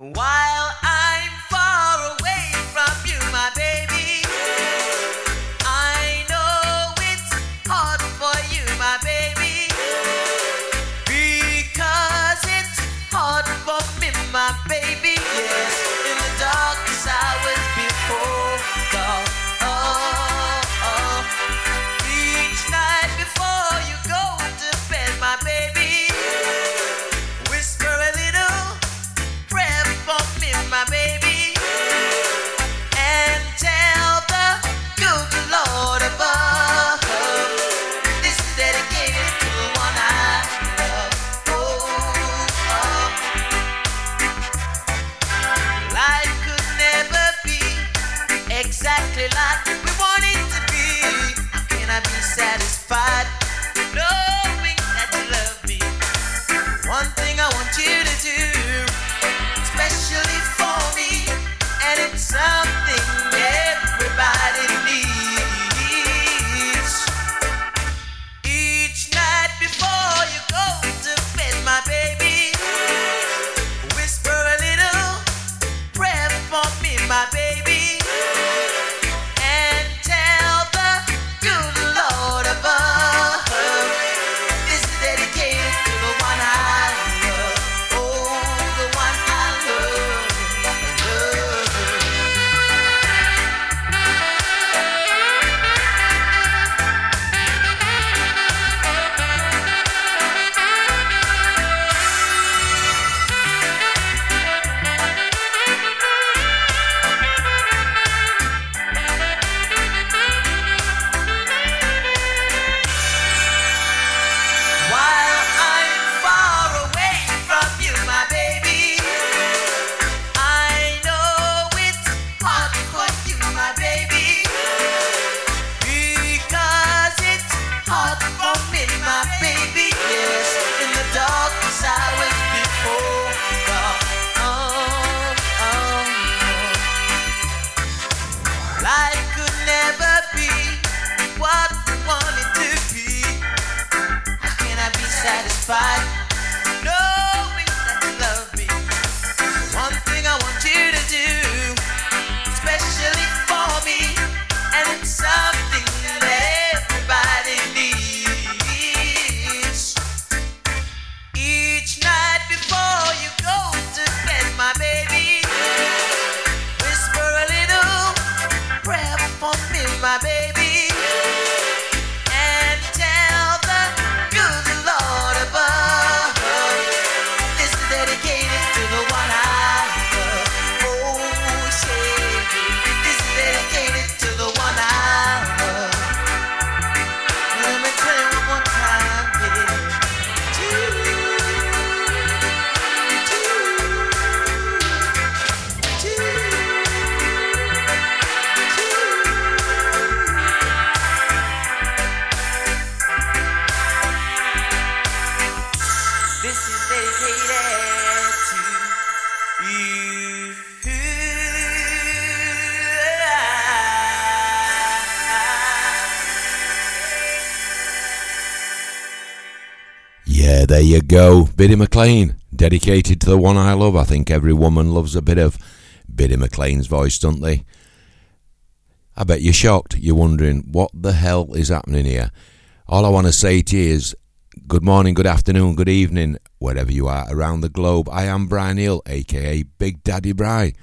While I there you go. Bitty McLean, dedicated to the one I love. I think every woman loves a bit of Bitty McLean's voice, don't they? I bet you're shocked. You're wondering what the hell is happening here. All I want to say to you is good morning, good afternoon, good evening, wherever you are around the globe. I am Brian Hill, aka Big Daddy Bri,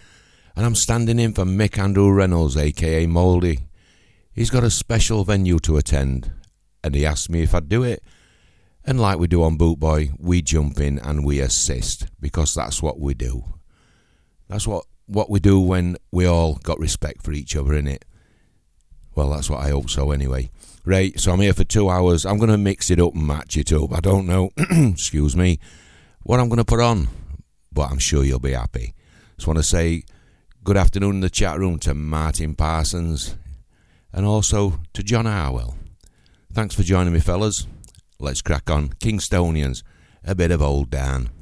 and I'm standing in for Mick Andrew Reynolds, aka Mouldy. He's got a special venue to attend, and he asked me if I'd do it. And like we do on Bootboy, we jump in and we assist because that's what we do. That's what, what we do when we all got respect for each other, in it. Well, that's what I hope so anyway. Right, so I'm here for two hours. I'm going to mix it up and match it up. I don't know, excuse me, what I'm going to put on, but I'm sure you'll be happy. Just want to say good afternoon in the chat room to Martin Parsons and also to John Harwell. Thanks for joining me, fellas. Let's crack on. Kingstonians, a bit of old Dan.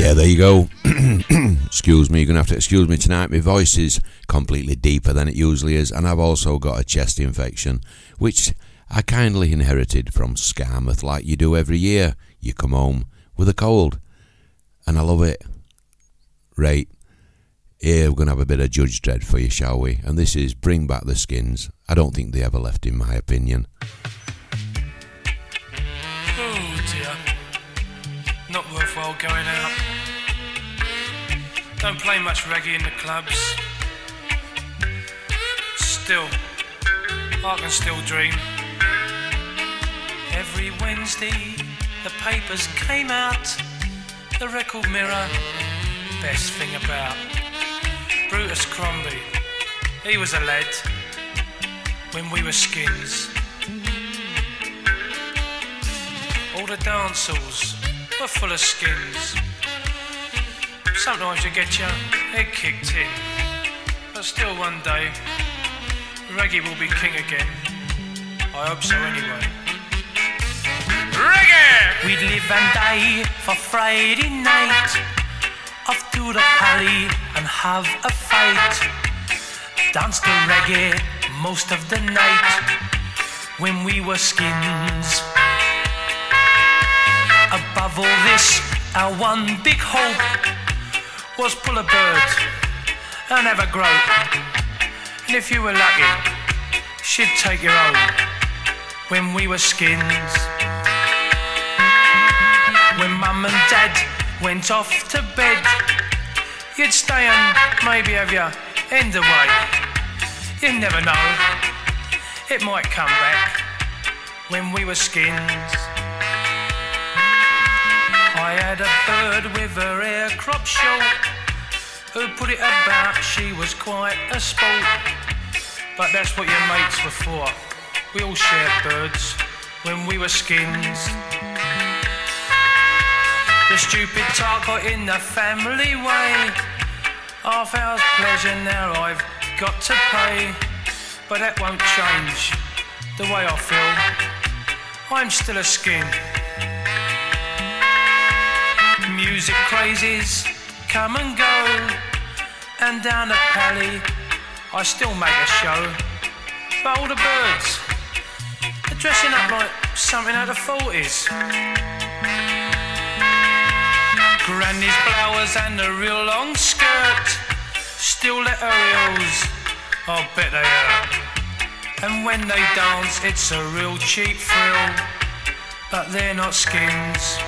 There you go. excuse me, you're going to have to excuse me tonight. My voice is completely deeper than it usually is, and I've also got a chest infection, which I kindly inherited from Skamouth, like you do every year. You come home with a cold, and I love it. Right, here we're going to have a bit of Judge Dread for you, shall we? And this is Bring Back the Skins. I don't think they ever left, in my opinion. Oh dear. Not worthwhile going out. Don't play much reggae in the clubs. Still, I can still dream. Every Wednesday, the papers came out. The record mirror, best thing about. Brutus Crombie, he was a lad when we were skins. All the dance halls were full of skins. Sometimes you get your head kicked in, but still one day, reggae will be king again. I hope so anyway. Reggae! We'd live and die for Friday night, off to the alley and have a fight. Dance to reggae most of the night when we were skins. Above all this, our one big hope was pull a bird and have a grope. And if you were lucky, she'd take your own when we were skins. When mum and dad went off to bed, you'd stay and maybe have your end away. You never know, it might come back when we were skins. I had a bird with her hair crop short. Who put it about? She was quite a sport. But that's what your mates were for. We all shared birds when we were skins. The stupid talk got in the family way. Half hour's pleasure now I've got to pay. But that won't change the way I feel. I'm still a skin music crazes come and go. And down the pally, I still make a show. But all the birds are dressing up like something out of the 40s. Granny's blouse and a real long skirt. Still let her heels, I bet they hurt. And when they dance, it's a real cheap thrill. But they're not skins.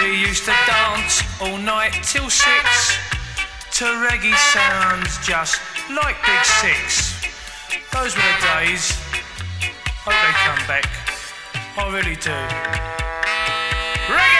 We used to dance all night till six to reggae sounds just like Big Six. Those were the days. Hope they come back. I really do. We'd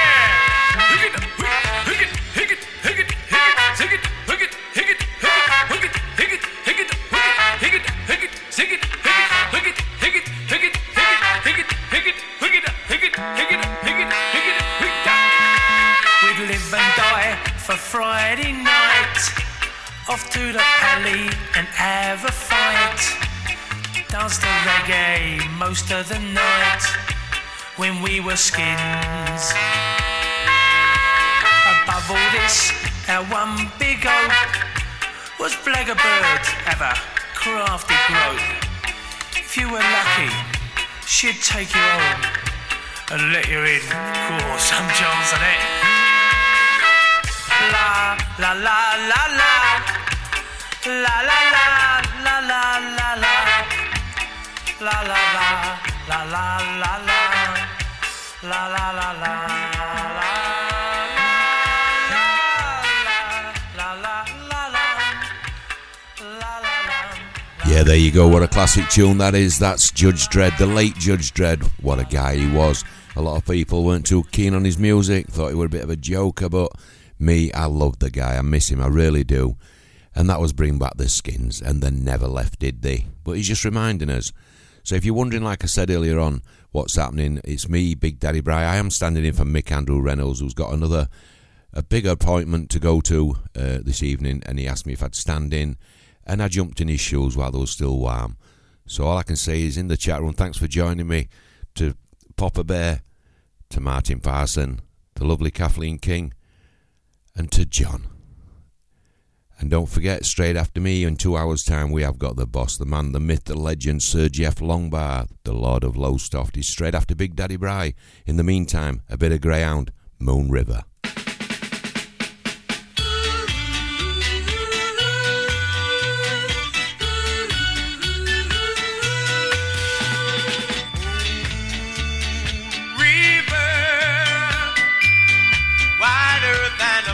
Friday night. Off to the alley and have a fight. Dance to reggae most of the night when we were skins. Above all this, our one big hope was flag a bird have crafty grope. If you were lucky, she'd take you home and let you in. Some chance on it. La la la la la la la la la la la la la la la la la la la Yeah, there you go. What a classic tune that is. That's Judge Dread, the late Judge Dread. What a guy he was. A lot of people weren't too keen on his music, thought he was a bit of a joker, but me, I love the guy. I miss him, I really do. And that was Bring Back the Skins, and they never left, did they? But he's just reminding us. So if you're wondering, like I said earlier on, what's happening, it's me, Big Daddy Bri. I am standing in for Mick Andrew Reynolds, who's got another a big appointment to go to uh, this evening, and he asked me if I'd stand in, and I jumped in his shoes while they were still warm. So all I can say is in the chat room, thanks for joining me to Papa Bear, to Martin Parson, the lovely Kathleen King, and to John. And don't forget, straight after me, in two hours' time, we have got the boss, the man, the myth, the legend, Sir Jeff Longbar, the Lord of Lowestoft. He's straight after Big Daddy Bri. In the meantime, a bit of Greyhound, Moon River.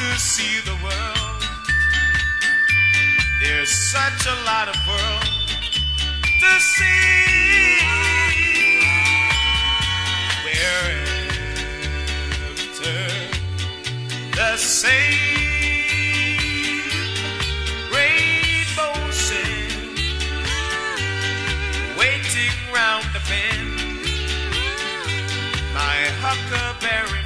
to see the world. There's such a lot of world to see. Wherever the same the bend, my huckleberry.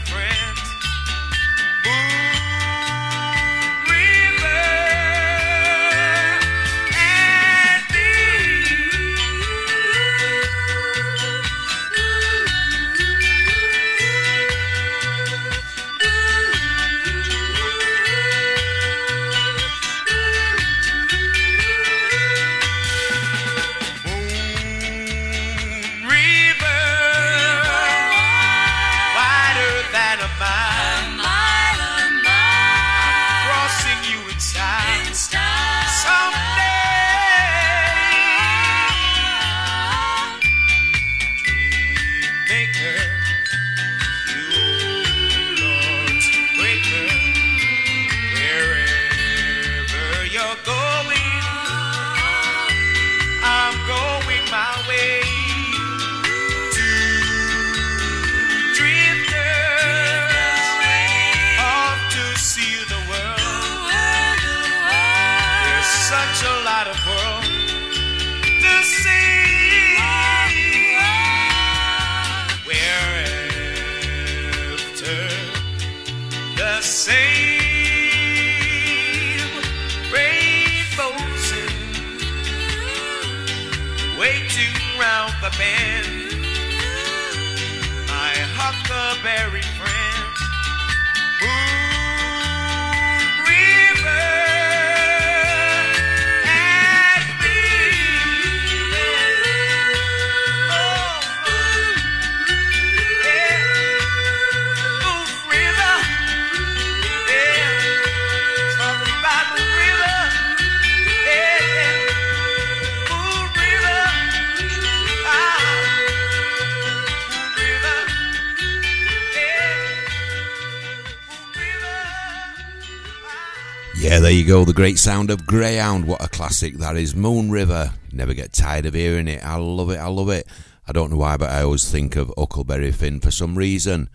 Go, the great sound of Greyhound. What a classic that is. Moon River. Never get tired of hearing it. I love it. I love it. I don't know why, but I always think of Huckleberry Finn for some reason.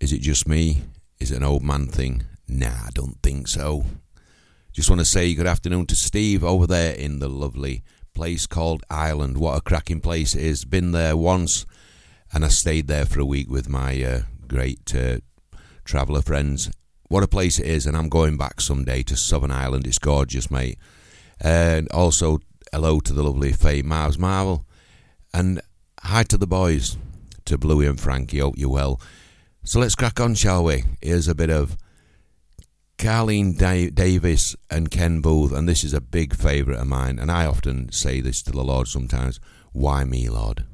Is it just me? Is it an old man thing? Nah, I don't think so. Just want to say good afternoon to Steve over there in the lovely place called Ireland. What a cracking place it is. Been there once, and I stayed there for a week with my uh, great uh, traveller friends what a place it is, and I'm going back someday to Southern Ireland. It's gorgeous, mate. And also, hello to the lovely Faye Mars Marvel. And hi to the boys, to Bluey and Frankie. Hope you're well. So let's crack on, shall we? Here's a bit of Carlene da- Davis and Ken Boothe. and this is a big favourite of mine. And I often say this to the Lord sometimes Why me, Lord?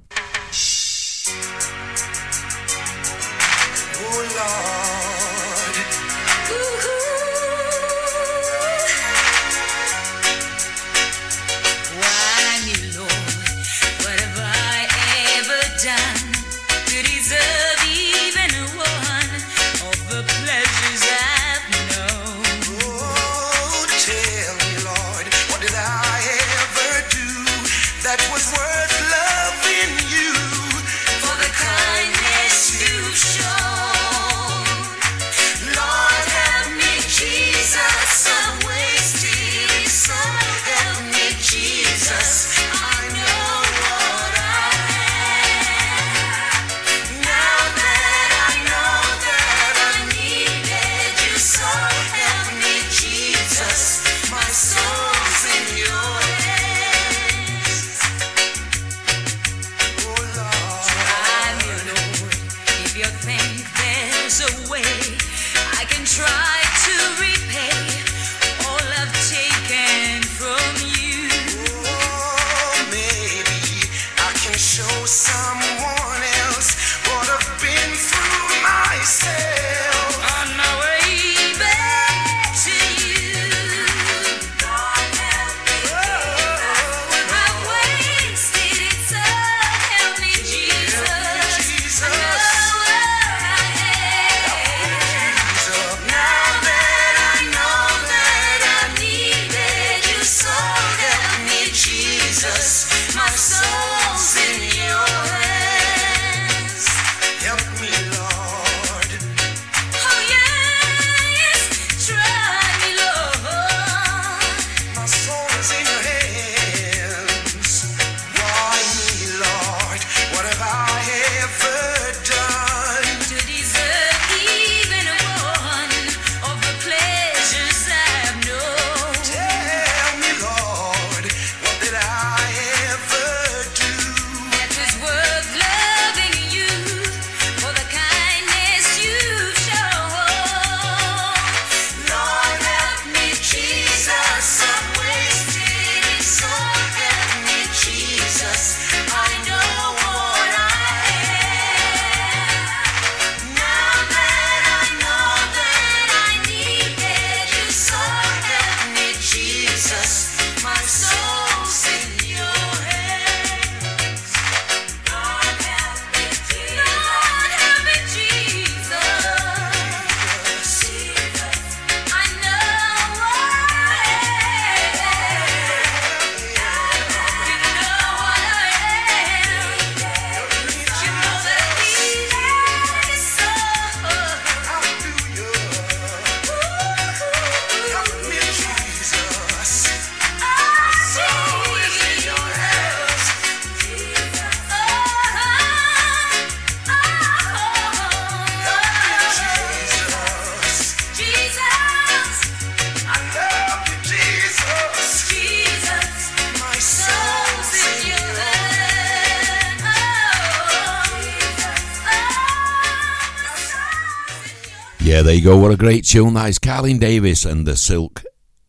Go. What a great tune that is. Carlene Davis and the silk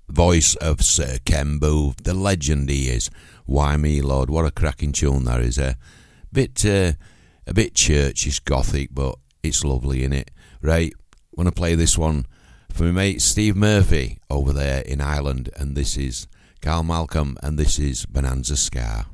voice of Sir Ken Boothe, the legend he is. Why me, Lord? What a cracking tune that is. A bit, uh, a bit churchish, gothic, but it's lovely in it. Right, want to play this one for my mate Steve Murphy over there in Ireland, and this is Carl Malcolm, and this is Bonanza Ska.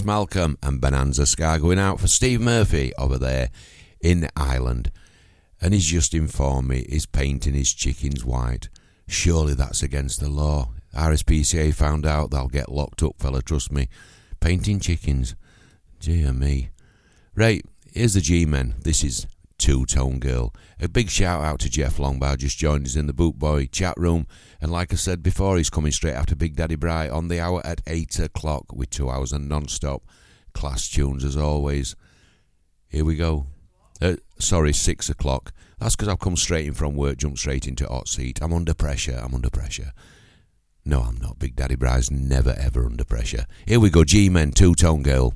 Malcolm and Bonanza Ska going out for Steve Murphy over there in Ireland. And he's just informed me he's painting his chickens white. Surely that's against the law. RSPCA found out they'll get locked up, fella, trust me. Painting chickens. Dear me. Right, here's the G Men. This is Two Tone Girl. A big shout out to Jeff Longbow, just joined us in the Bootboy chat room. And like I said before, he's coming straight after Big Daddy Bright on the hour at 8 o'clock with two hours of non stop class tunes as always. Here we go. Uh, sorry, 6 o'clock. That's because I've come straight in from work, jumped straight into hot seat. I'm under pressure, I'm under pressure. No, I'm not. Big Daddy Bright's never ever under pressure. Here we go, G Men, Two Tone Girl.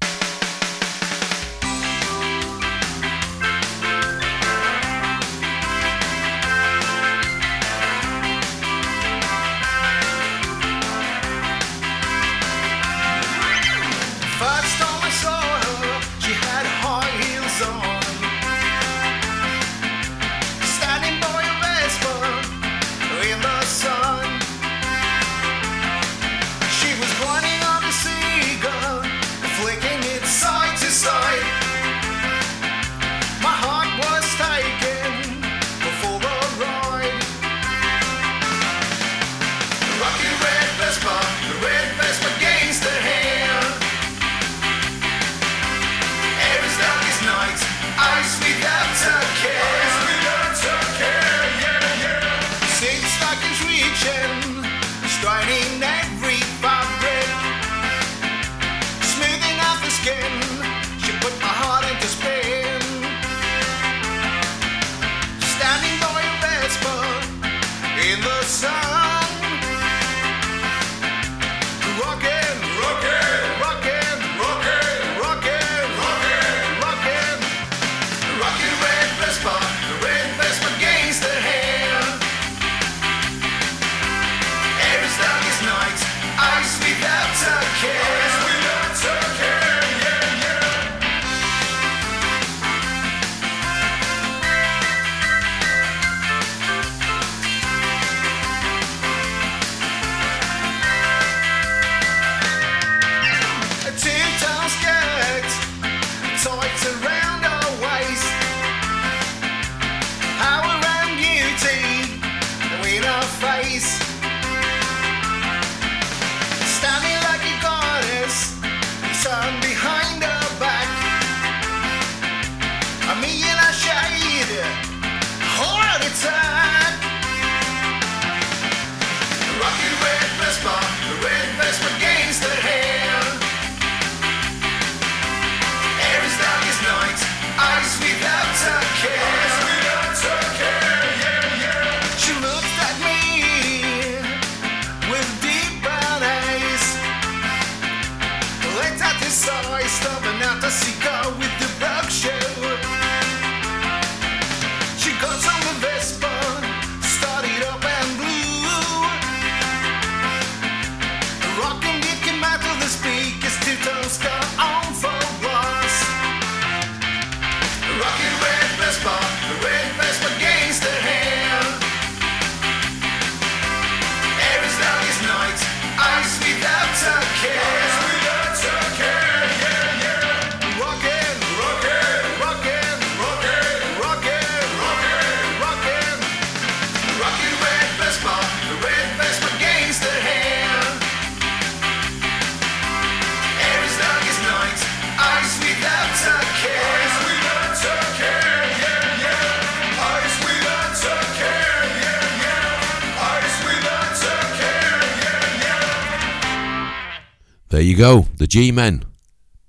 You go, the G Men.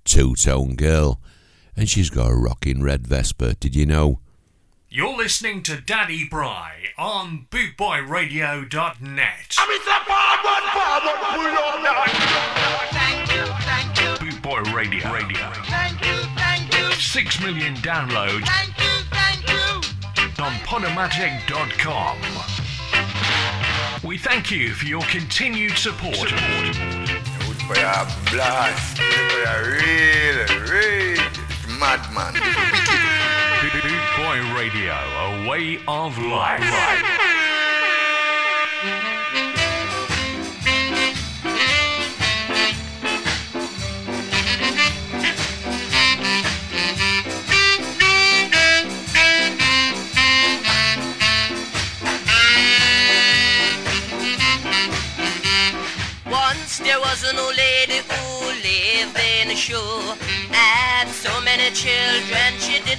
Two tone girl. And she's got a rocking red Vespa, did you know? You're listening to Daddy Bri on bootboyradio.net. Thank you, thank you, Bootboy Radio. Radio. thank you, thank you, Six million downloads thank you, thank you. on Podomatic.com. We thank you for your continued support. Good for your blast. For your real, real madman. Bootboy Radio, a way of life. In. Had so many children, she didn't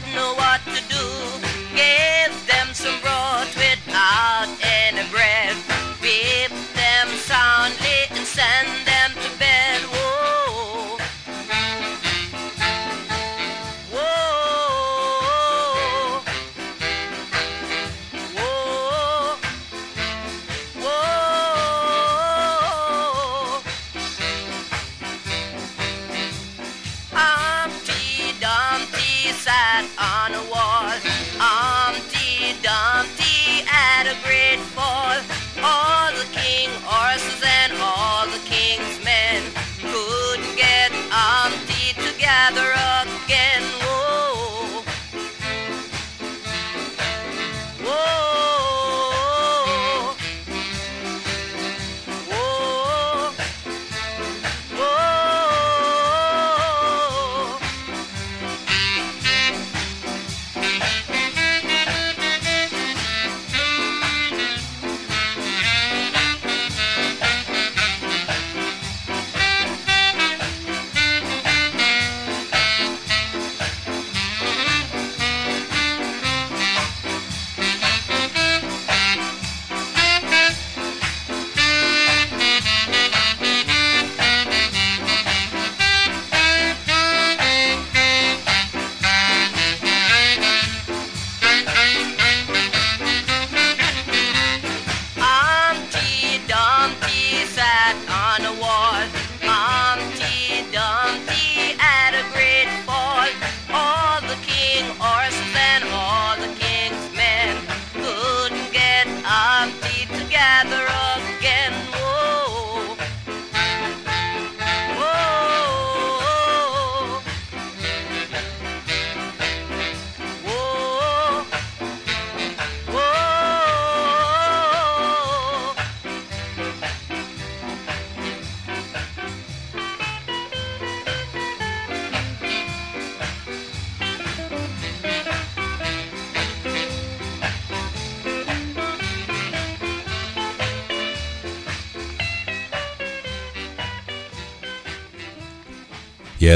had a great fall. All the king horses and all the king's men couldn't get Humpty together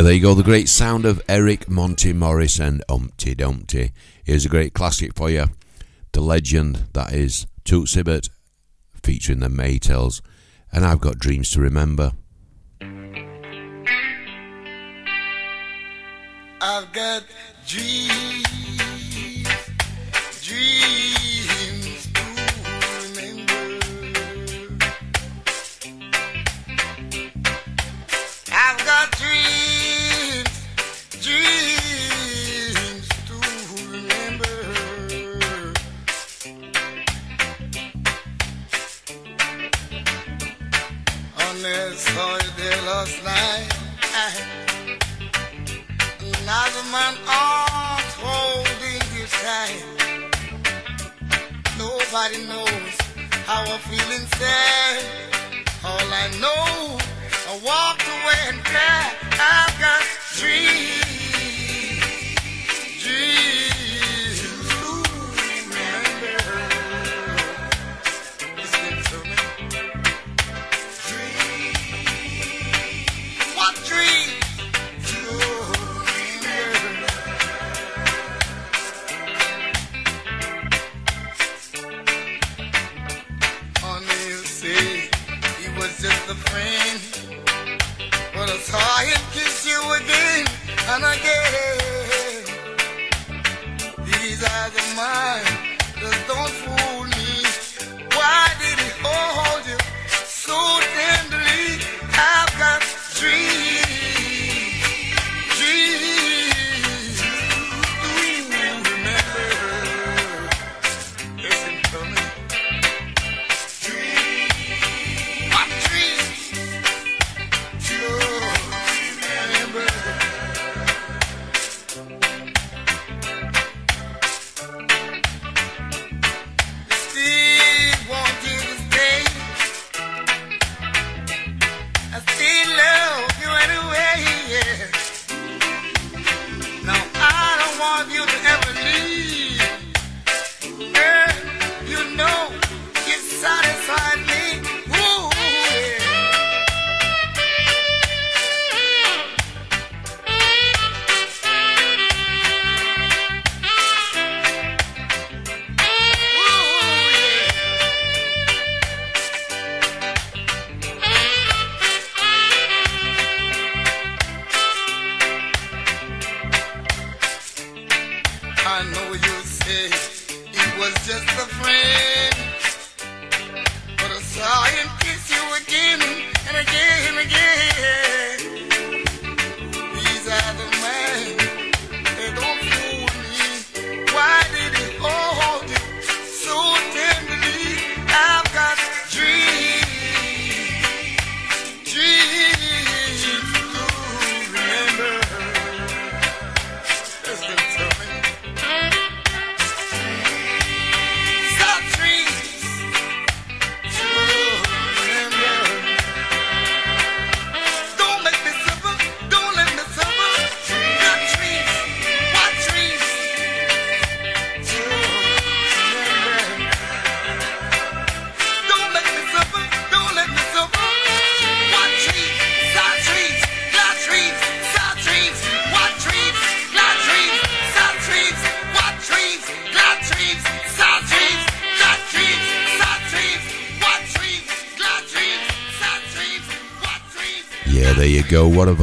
there you go, the great sound of Eric Monty Morris and Umpty Dumpty. Here's a great classic for you. The legend that is Toots Hibbert featuring the Maytals, and I've got dreams to remember. I've got dreams. feeling sad. All I know, I walked away and cried. I've got dreams.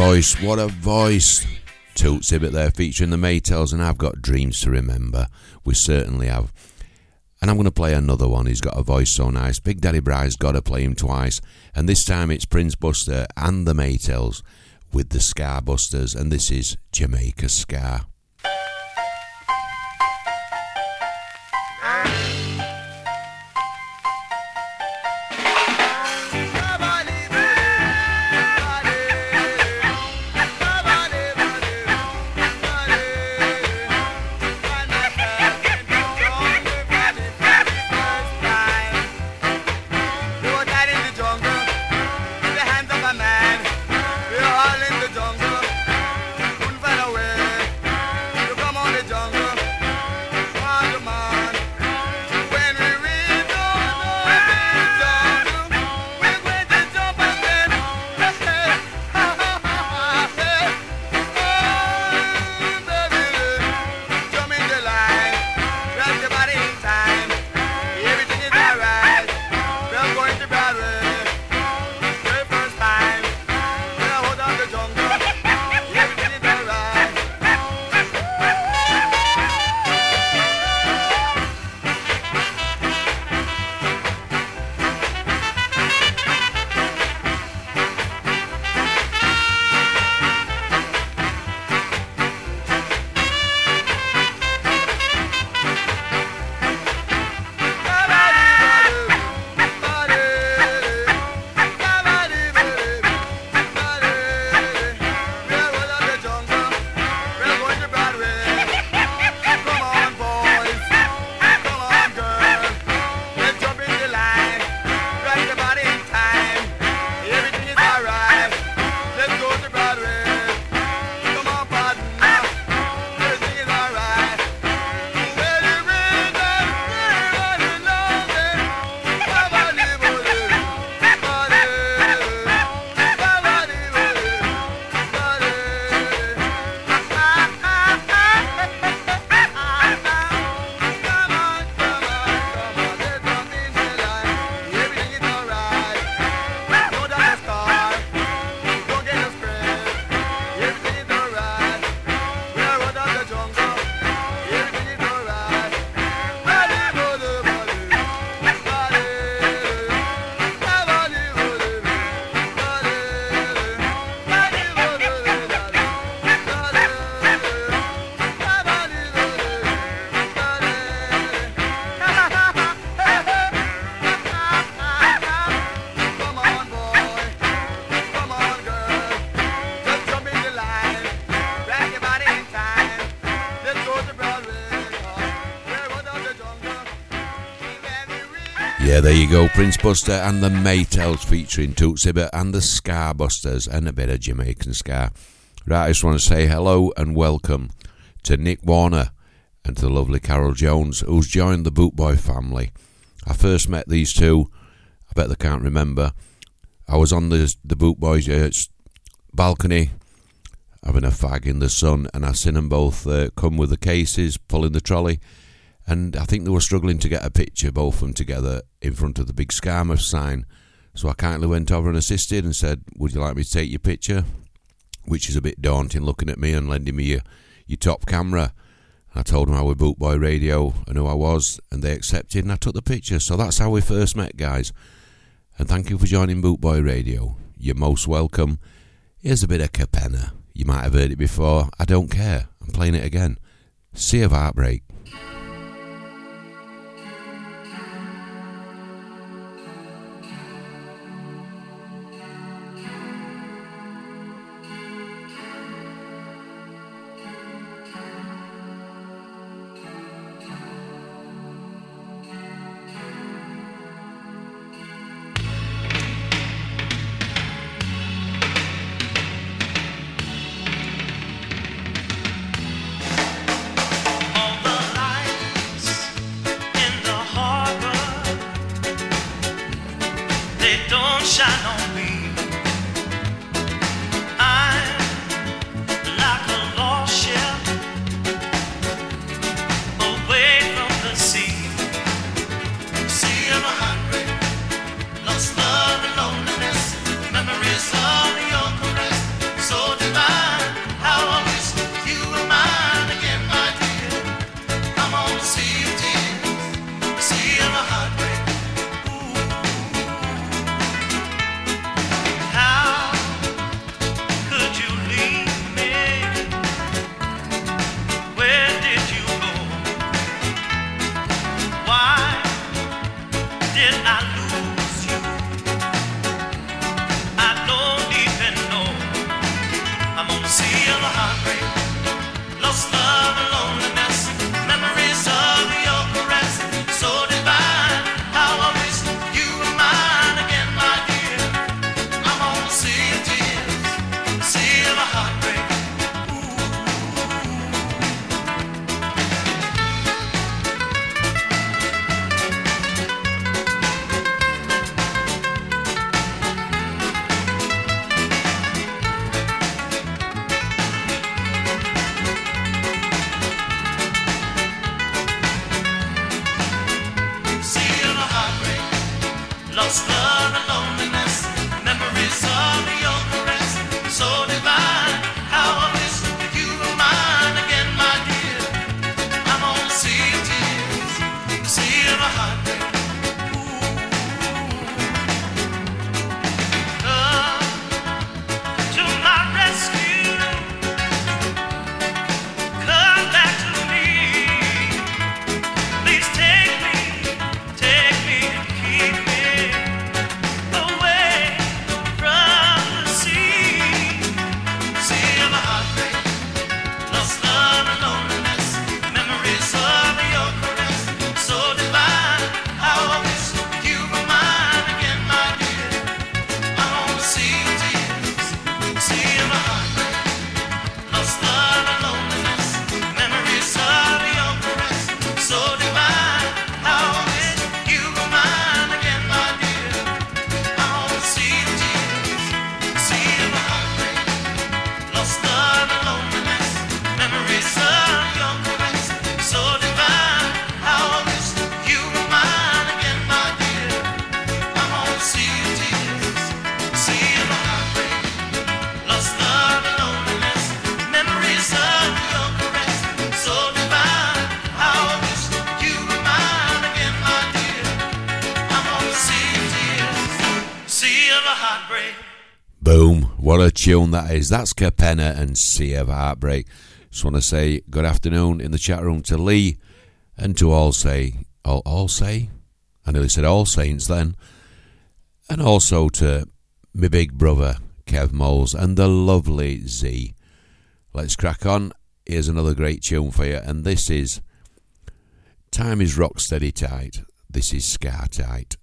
voice, what a voice. Toots Hibbert there featuring the Maytals, and I've got dreams to remember. We certainly have. And I'm going to play another one. He's got a voice so nice. Big Daddy Bri's got to play him twice. And this time it's Prince Buster and the Maytals with the Ska Busters. And this is Jamaica Ska. Go, Prince Buster and the Maytals featuring Toots Hibbert and the Skabusters and a bit of Jamaican ska. Right, I just want to say hello and welcome to Nick Warner and to the lovely Carol Jones, who's joined the Bootboy family. I first met these two, I bet they can't remember. I was on the the Bootboys uh, balcony having a fag in the sun, and I seen them both uh, come with the cases, pulling the trolley and I think they were struggling to get a picture, both of them together, in front of the big Skamouth sign. So I kindly went over and assisted and said, Would you like me to take your picture? Which is a bit daunting looking at me and lending me your, your top camera. I told them I was Bootboy Radio and who I was, and they accepted, and I took the picture. So that's how we first met, guys. And thank you for joining Bootboy Radio. You're most welcome. Here's a bit of Capenna. You might have heard it before. I don't care. I'm playing it again. Sea of Heartbreak. Tune that is. That's Capenna and Sea of Heartbreak. Just want to say good afternoon in the chat room to Lee and to all say, all, all say? I nearly said all saints then. And also to my big brother, Kev Moles, and the lovely Z. Let's crack on. Here's another great tune for you, and this is Time is Rock Steady Tight. This is Scar Tight.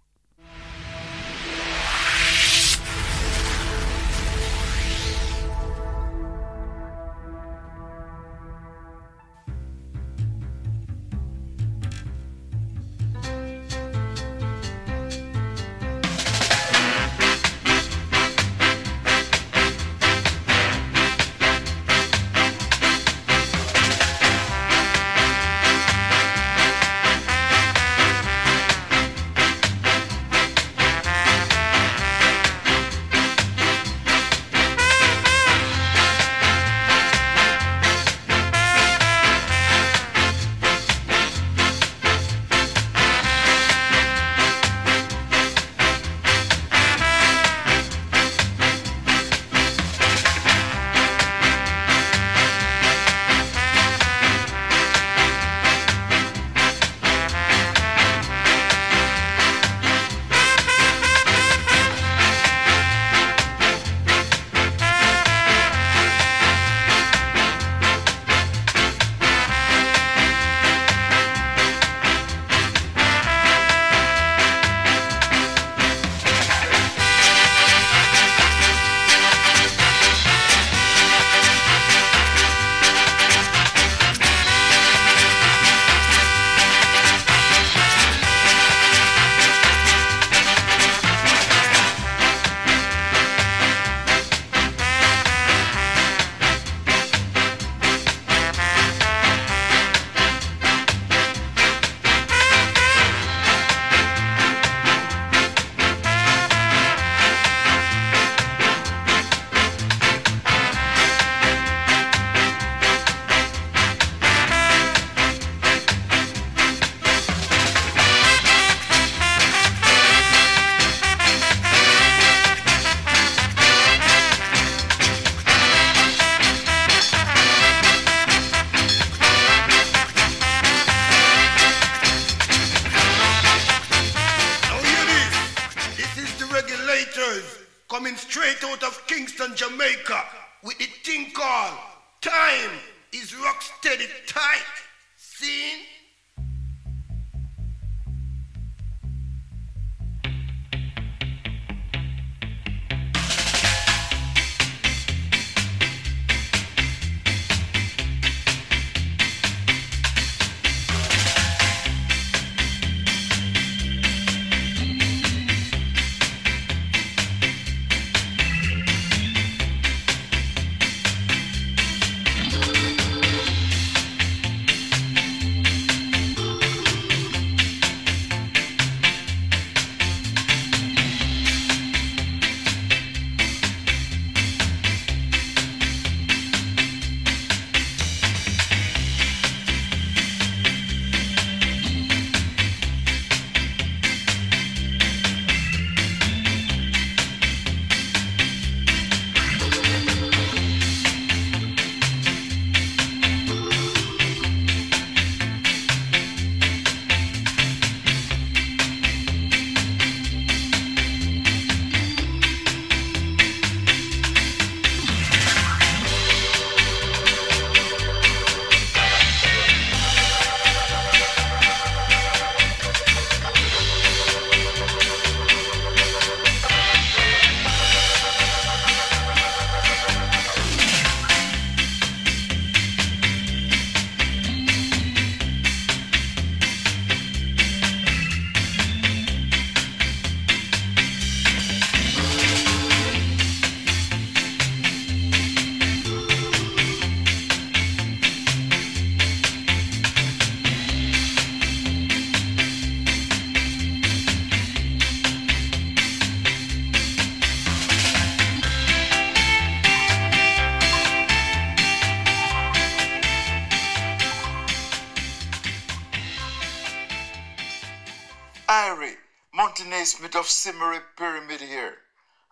Irie, Montenay Smith of Simmery Pyramid here.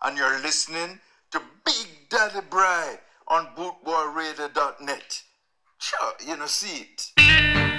And you're listening to Big Daddy Bri on bootboyradio.net. Sure, you know, see it.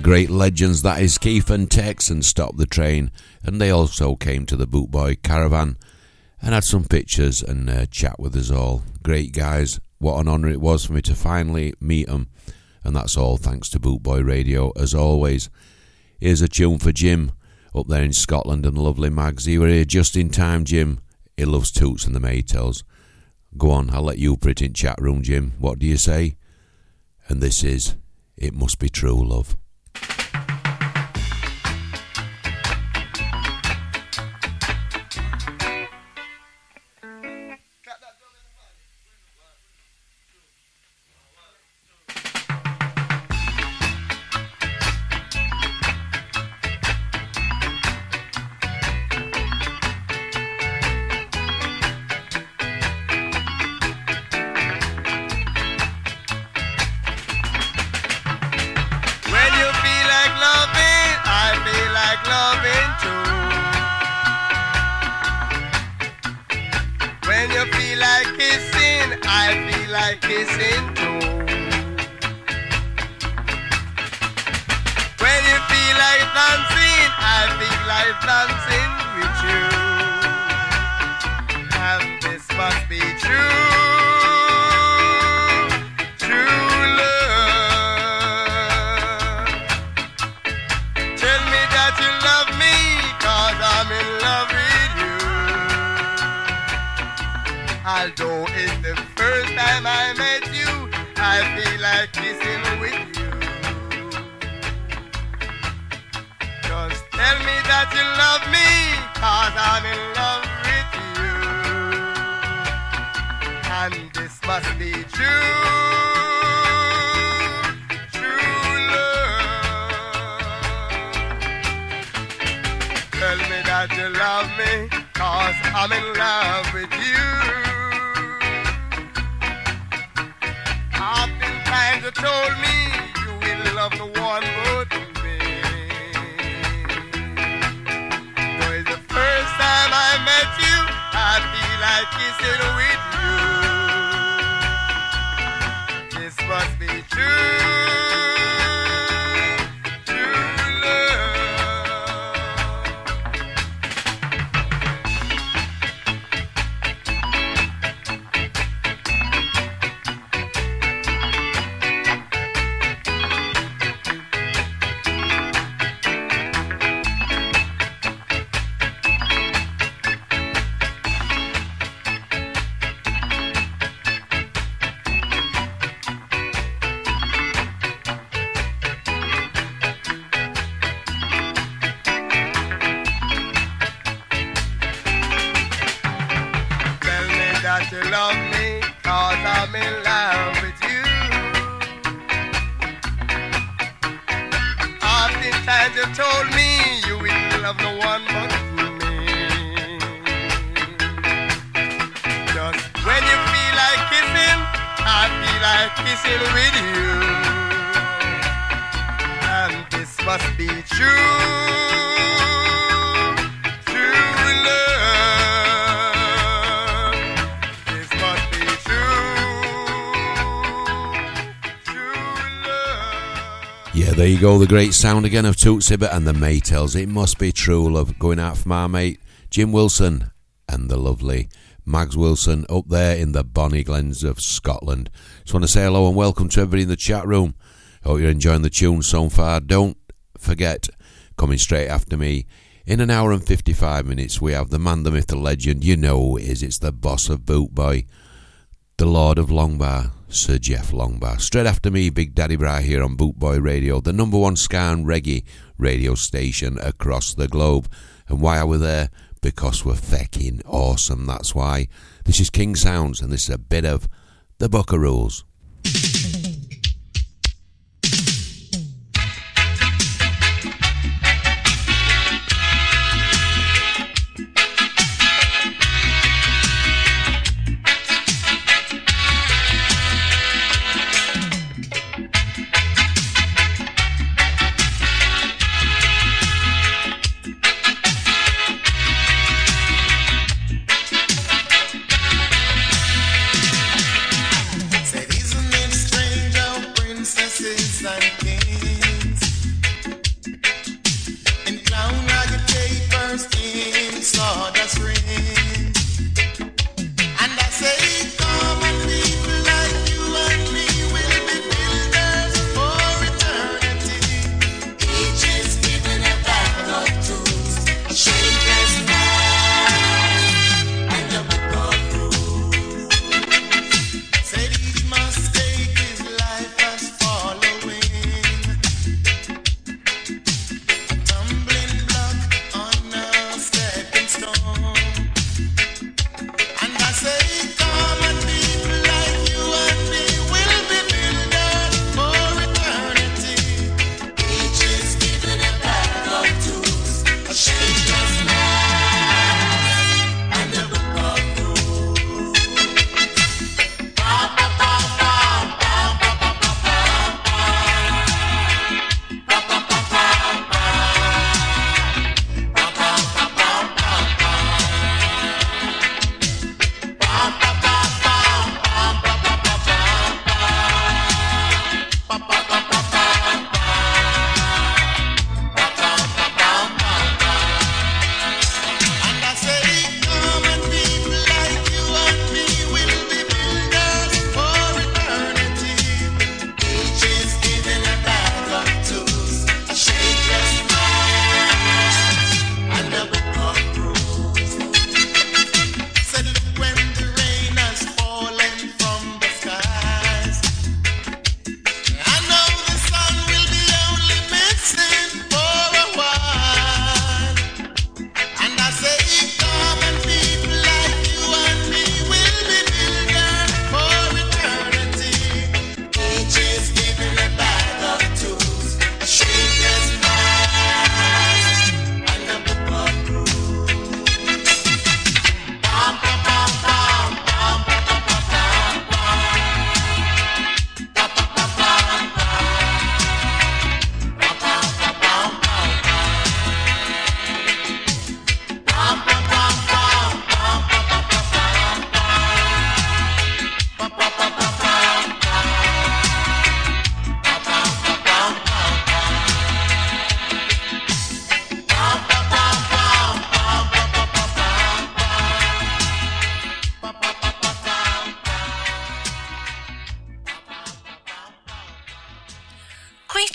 The great legends. That is Keith and Tex and Stop the Train. And they also came to the Bootboy Caravan and had some pictures and uh, chat with us all. Great guys. What an honour it was for me to finally meet them. And that's all thanks to Bootboy Radio, as always. Here's a tune for Jim up there in Scotland and the lovely Mags. You were here just in time, Jim. He loves Toots and the Maytals. Go on, I'll let you put it in chat room, Jim. What do you say? And this is It Must Be True Love. Go, the great sound again of Toots Hibbert and the Maytals. It must be true love going out from our mate Jim Wilson and the lovely Mags Wilson up there in the bonny glens of Scotland. Just want to say hello and welcome to everybody in the chat room. Hope you're enjoying the tune so far. Don't forget, coming straight after me, in an hour and 55 minutes, we have the man, the myth, the legend. You know who it is. It's the boss of Bootboy, the Lord of Longbar, Sir Jeff Longbar. Straight after me, Big Daddy Bri here on Bootboy Radio, the number one ska and reggae radio station across the globe. And why are we there? Because we're fecking awesome. That's why. This is King Sounds, and this is a bit of the Buckaroos.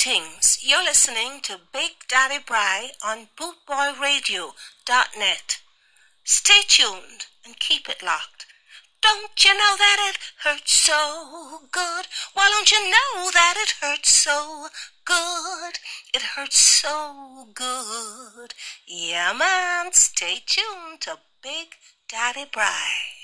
You're listening to Big Daddy Bri on bootboyradio.net. Stay tuned and keep it locked. Don't you know that it hurts so good? Why don't you know that it hurts so good? It hurts so good. Yeah, man, stay tuned to Big Daddy Bri.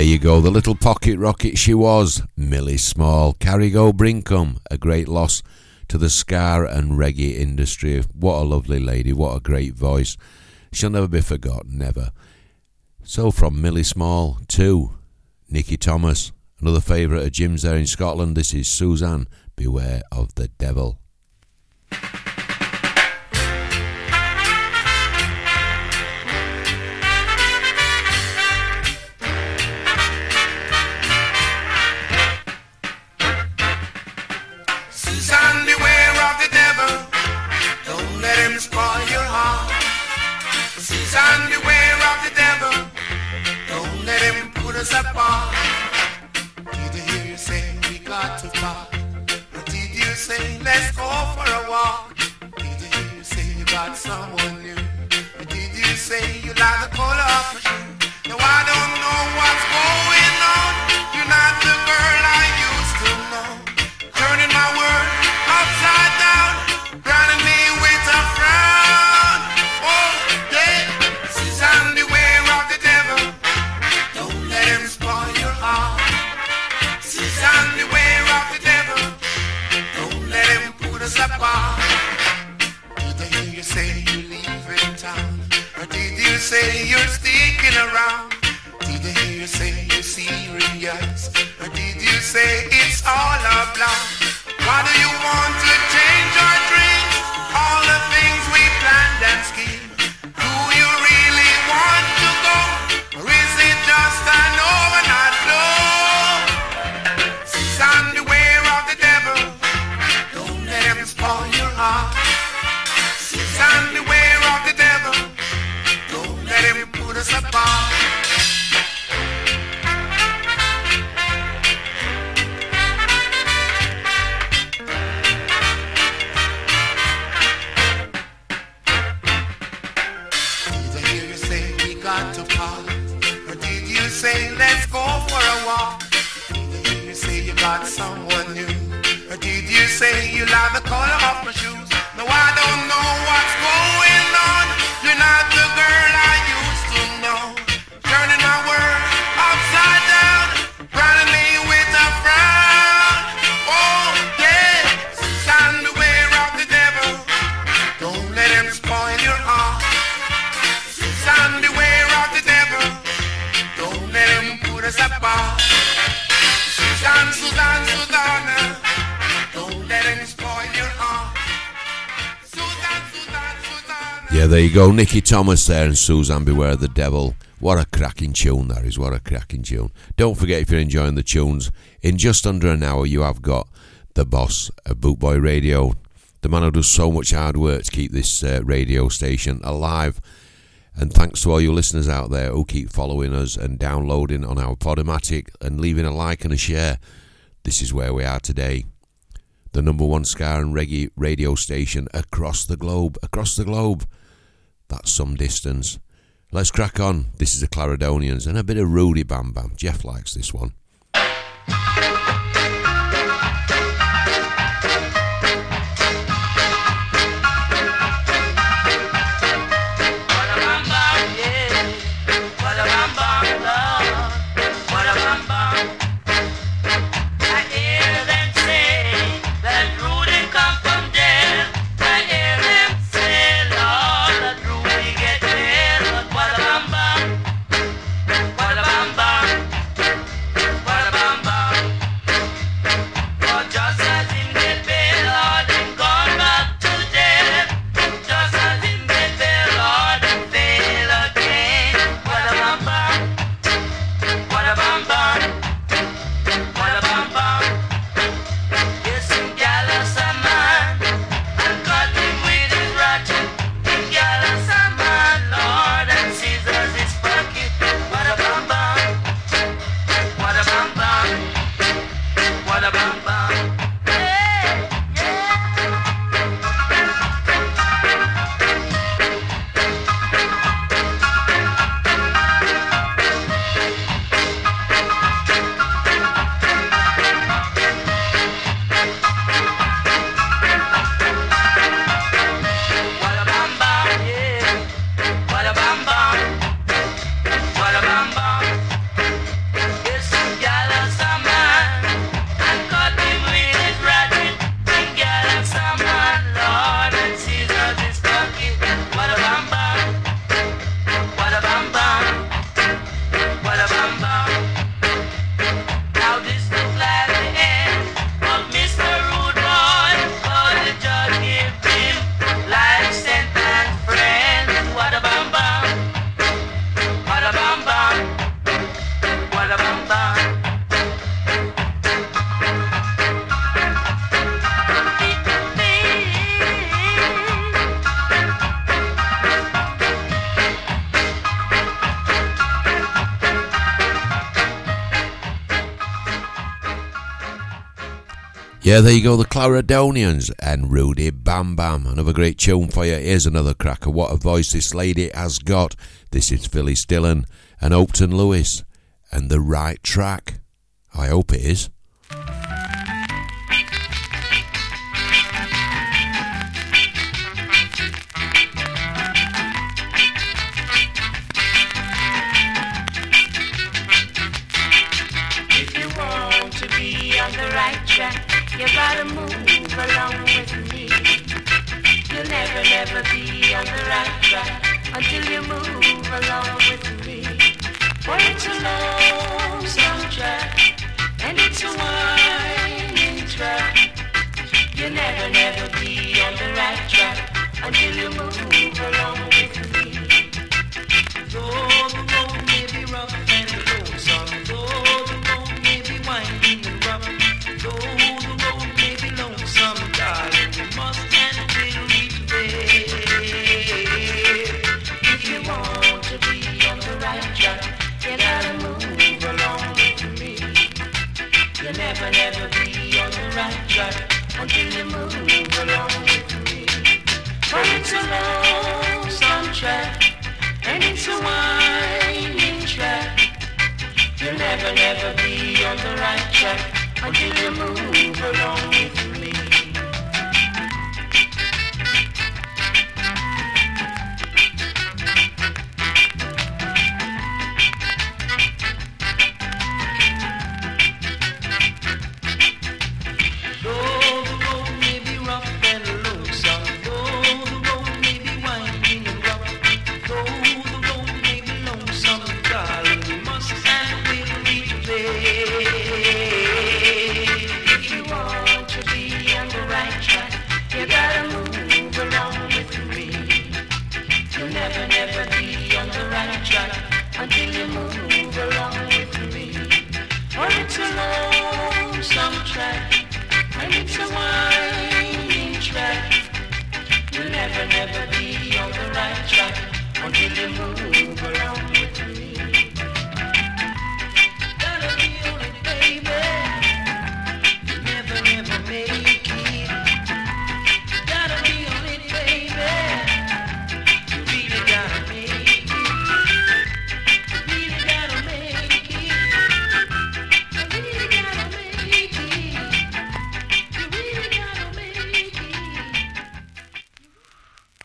there you go, the little pocket rocket she was, Millie Small. Carrigo Brinkum, a great loss to the ska and reggae industry. What a lovely lady, what a great voice. She'll never be forgotten, never. So from Millie Small to Nicky Thomas, another favourite of Jim's there in Scotland, this is Suzanne, Beware of the Devil. go, Nicky Thomas there and Suzanne Beware the Devil. What a cracking tune that is, what a cracking tune. Don't forget if you're enjoying the tunes, in just under an hour you have got the boss of Bootboy Radio, the man who does so much hard work to keep this uh, radio station alive. And thanks to all you listeners out there who keep following us and downloading on our Podomatic and leaving a like and a share. This is where we are today. The number one ska and reggae radio station across the globe, across the globe. That's some distance. Let's crack on. This is the Clarendonians and a bit of Rudy Bam Bam. Jeff likes this one. Yeah, there you go, the Clarendonians and Rudy Bam Bam. Another great tune for you. Here's another cracker. What a voice this lady has got. This is Phyllis Dillon and Hopeton Lewis and the right track. I hope it is. Never, never be on the right track until you move You'll never, be on the right track until you move along with me.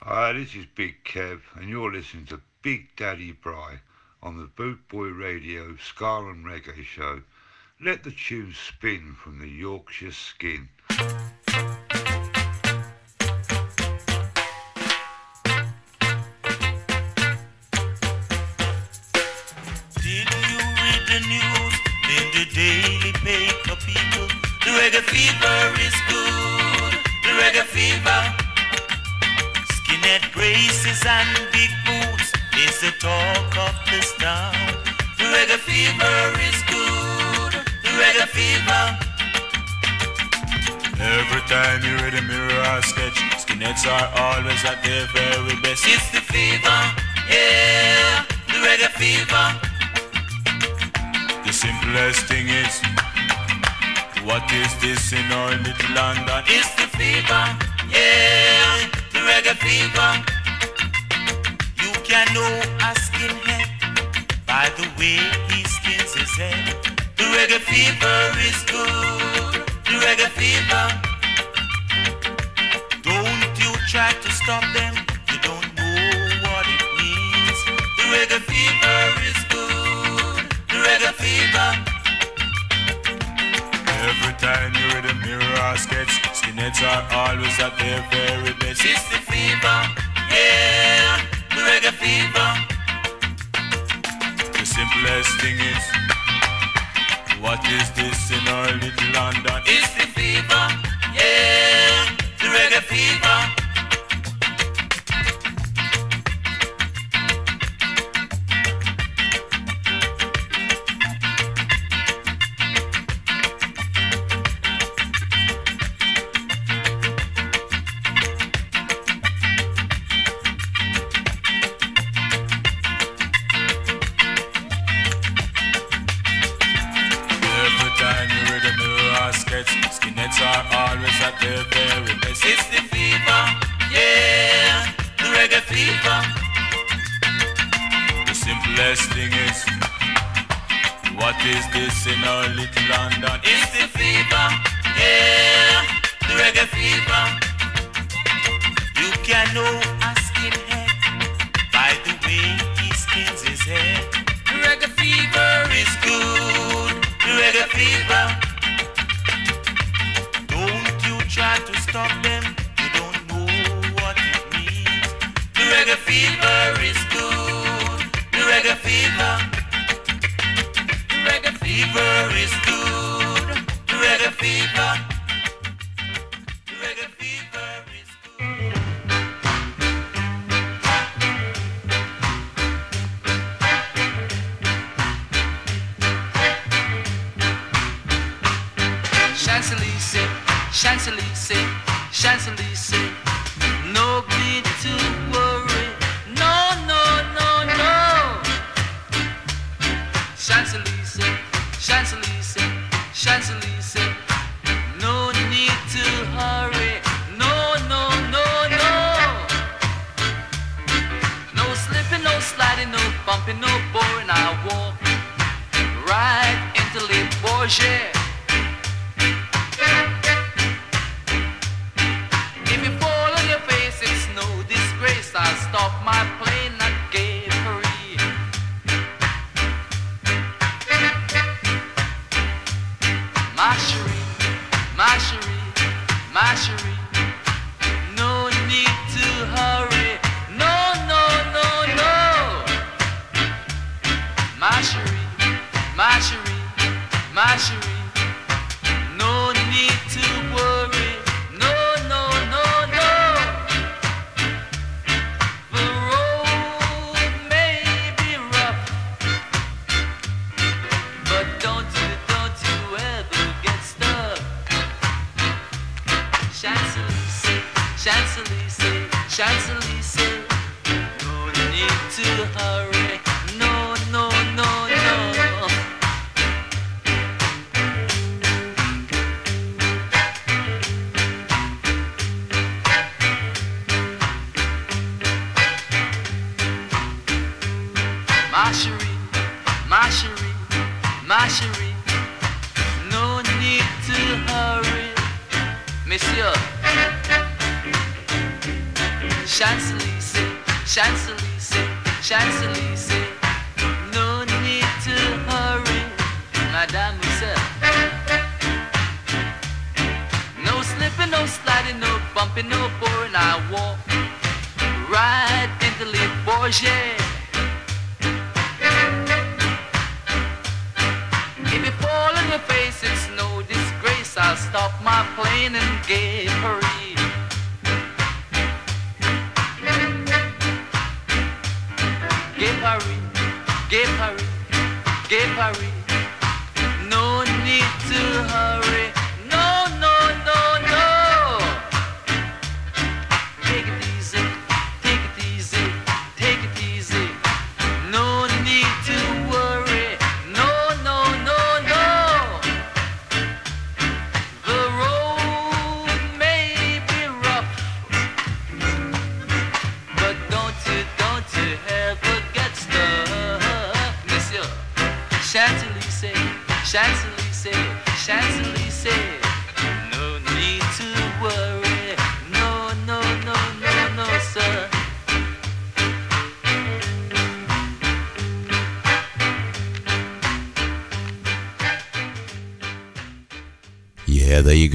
Hi, this is Big Kev, and you're listening to Big Daddy Bri on the Boot Boy Radio Ska and Reggae Show. Let the tune spin from the Yorkshire skin. Did you read the news in the daily paper, people? The reggae fever is good. The reggae fever. Skinhead braces and big boots is the talk of this town. The reggae fever is good. The reggae fever. Every time you read a mirror or sketch, skinheads are always at their very best. It's the fever, yeah. The reggae fever. The simplest thing is, what is this in our little London? It's the fever, yeah. The reggae fever. You can know a skinhead by the way he skins his head. The reggae fever is good. The reggae fever. Don't you try to stop them. You don't know what it means. The reggae fever is good. The reggae fever. Every time you read a mirror or sketch, skinheads are always at their very best. It's the fever, yeah. The reggae fever. The simplest thing is, what is this in our little London? It's the fever, yeah. The reggae fever.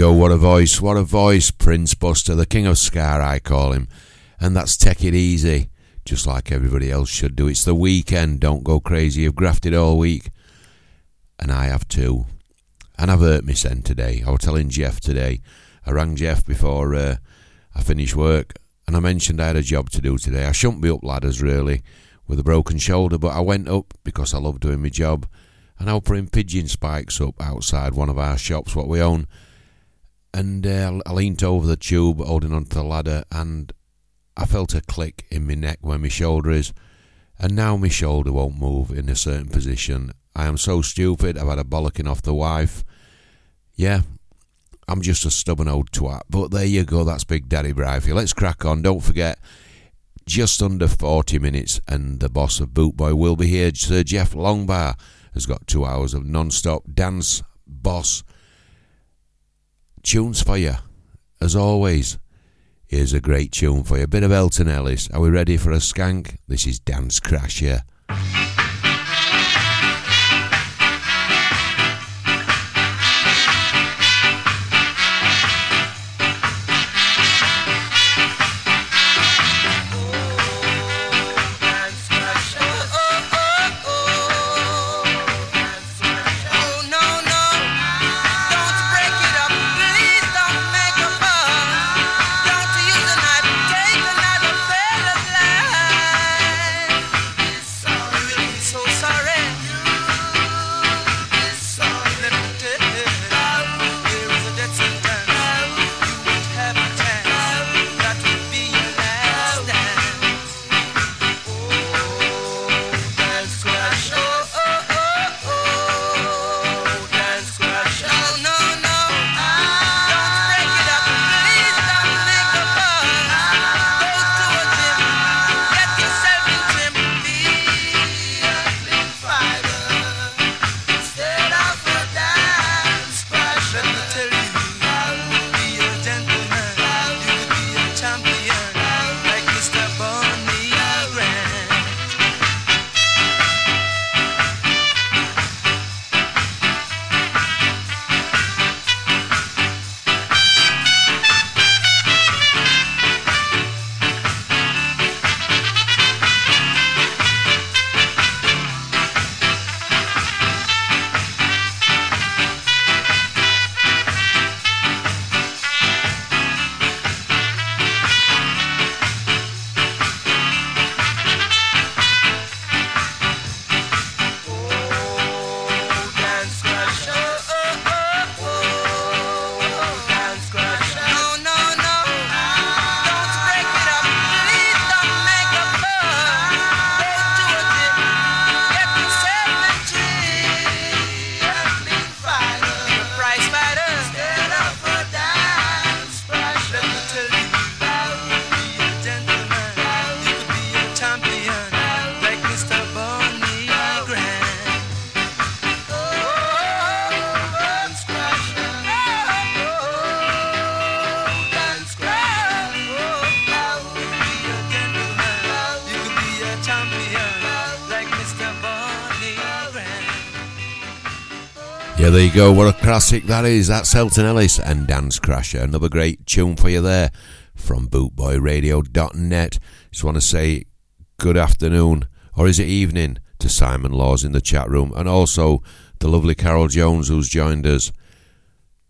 Go. What a voice. What a voice. Prince Buster, the king of Ska, I call him. And that's Take It Easy, just like everybody else should do. It's the weekend. Don't go crazy. You've grafted all week. And I have too. And I've hurt my son today. I was telling Jeff today. I rang Jeff before uh, I finished work. And I mentioned I had a job to do today. I shouldn't be up ladders, really, with a broken shoulder. But I went up because I love doing my job and I was putting pigeon spikes up outside one of our shops, what we own. And uh, I leant over the tube, holding onto the ladder, and I felt a click in my neck where my shoulder is. And now my shoulder won't move in a certain position. I am so stupid. I've had a bollocking off the wife. Yeah, I'm just a stubborn old twat. But there you go, that's Big Daddy Bri. Let's crack on. Don't forget, just under 40 minutes, and the boss of Bootboy will be here. Sir Jeff Longbar has got two hours of non stop dance boss tunes for you. As always, here's a great tune for you. A bit of Alton Ellis. Are we ready for a skank? This is Dance Crasher. Oh you go. What a classic that is. That's Alton Ellis and Dance Crasher. Another great tune for you there from bootboyradio.net. Just want to say good afternoon, or is it evening, to Simon Laws in the chat room, and also the lovely Carol Jones who's joined us.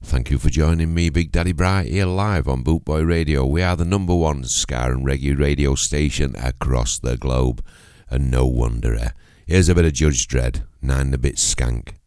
Thank you for joining me, Big Daddy Bright, here live on Bootboy Radio. We are the number one ska and reggae radio station across the globe, and no wonder. eh? Here's a bit of Judge Dread, nine the bit skank.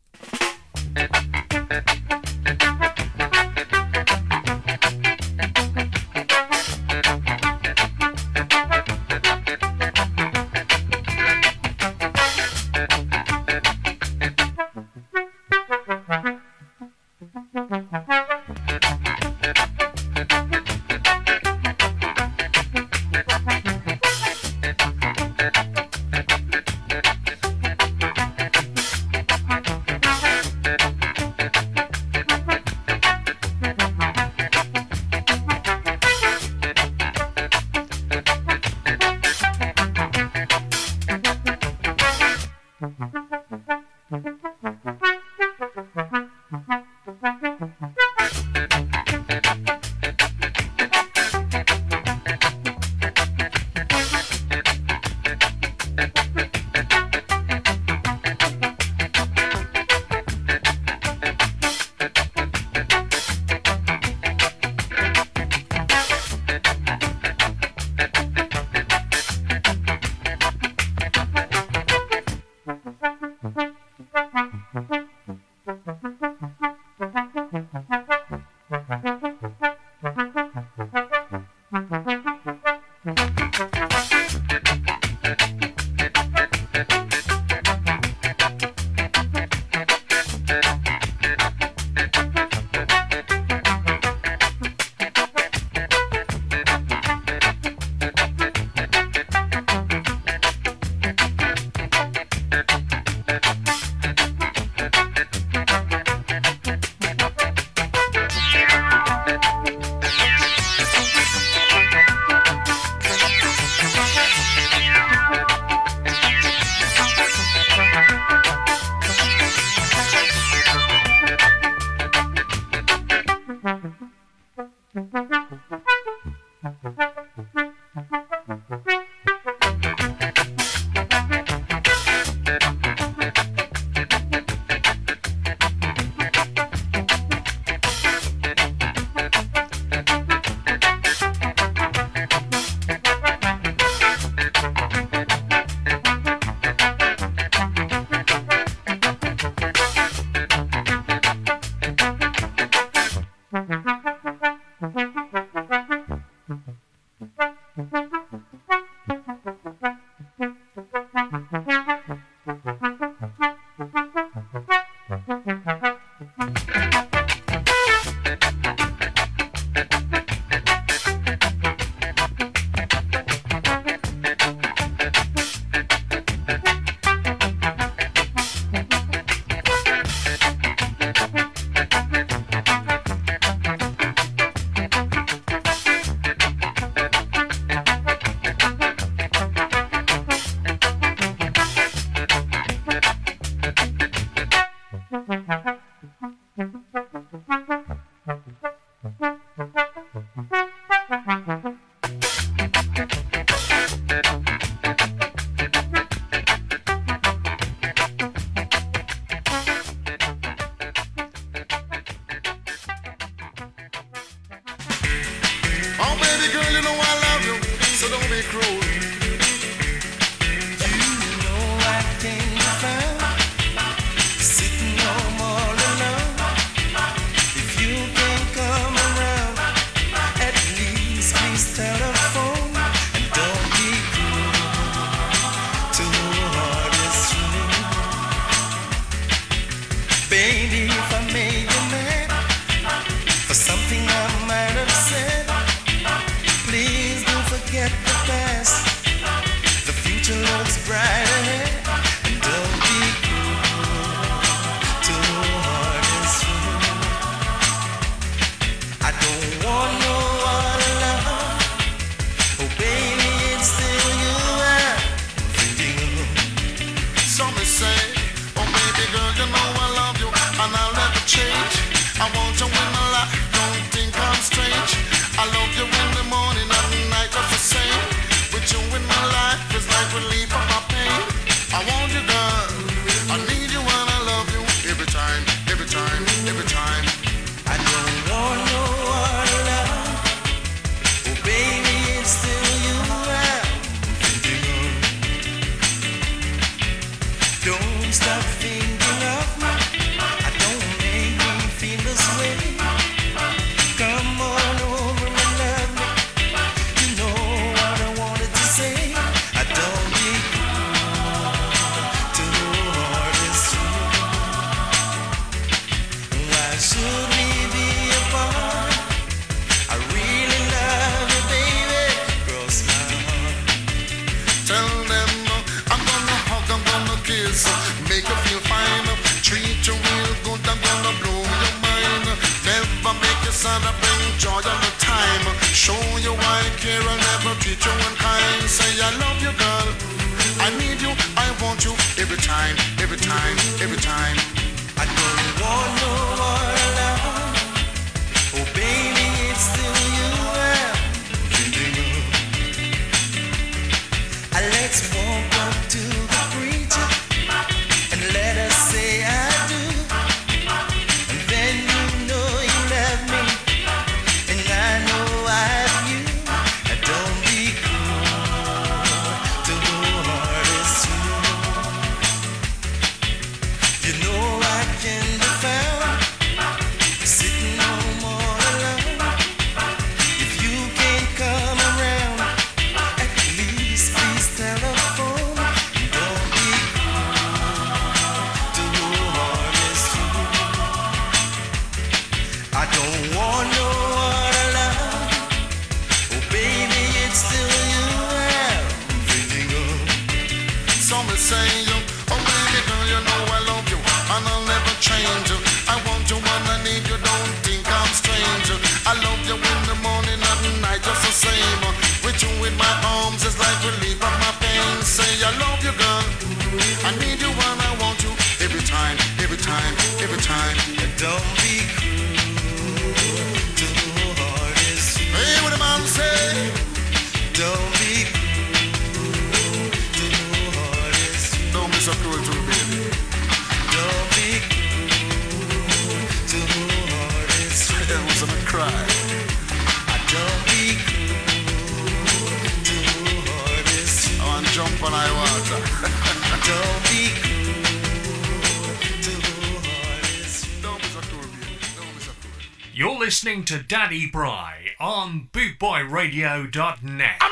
to Daddy Bri on bootboyradio.net. I'm.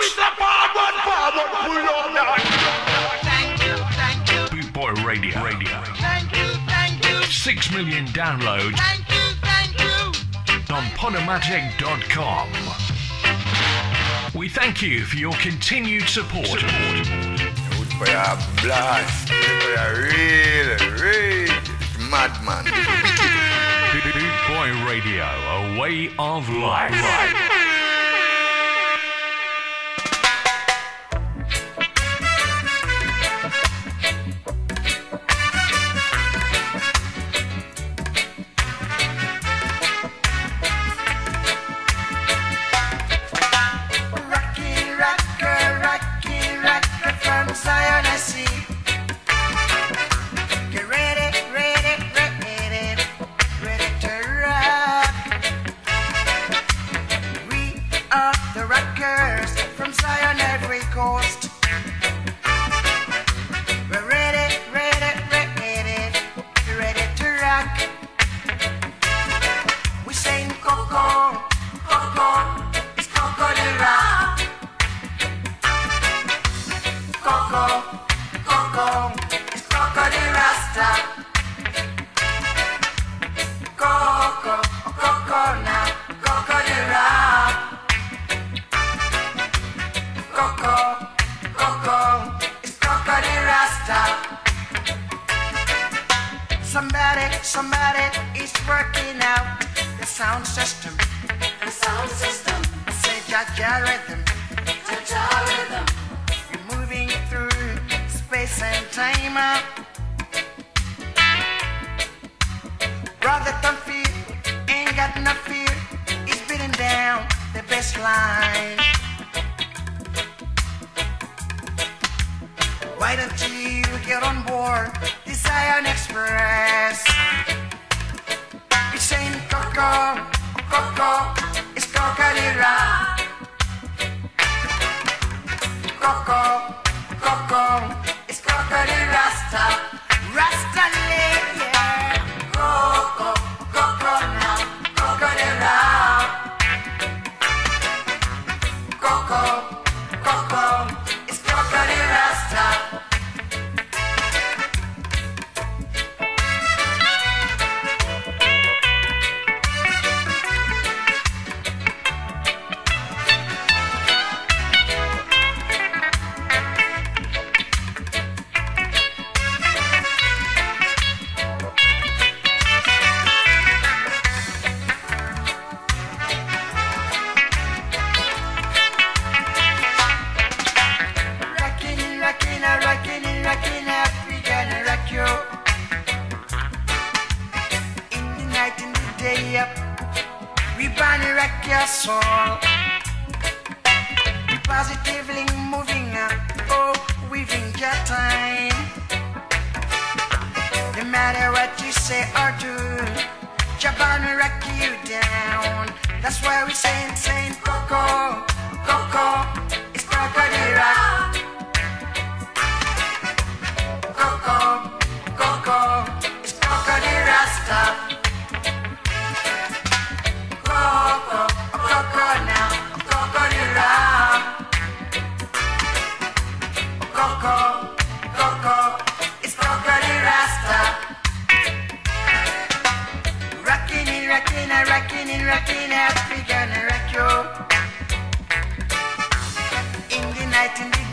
Thank you, thank you. Bootboy Radio. Radio. Thank you, thank you. Six million downloads. Thank you, thank you. On Podomatic.com. We thank you for your continued support. support. Bootboy are blast. Bootboy are real, real madman. Joy Radio, a way of life.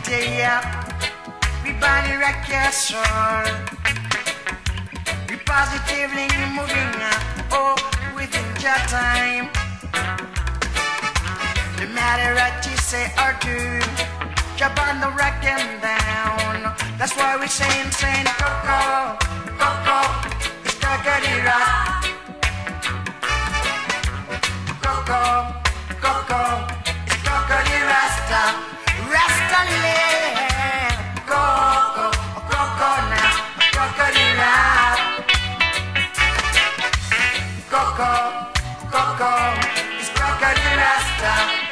say yeah. We body rock your soul. We positively moving up, oh, within your time. No matter what you say or do, jump on the rock and down. That's why we saying, saying, Coco, Coco, it's the Cocoa Rock. Coco, Coco, it's Cocoa Rasta. Coco, Coco, it's Crocodile Rasta.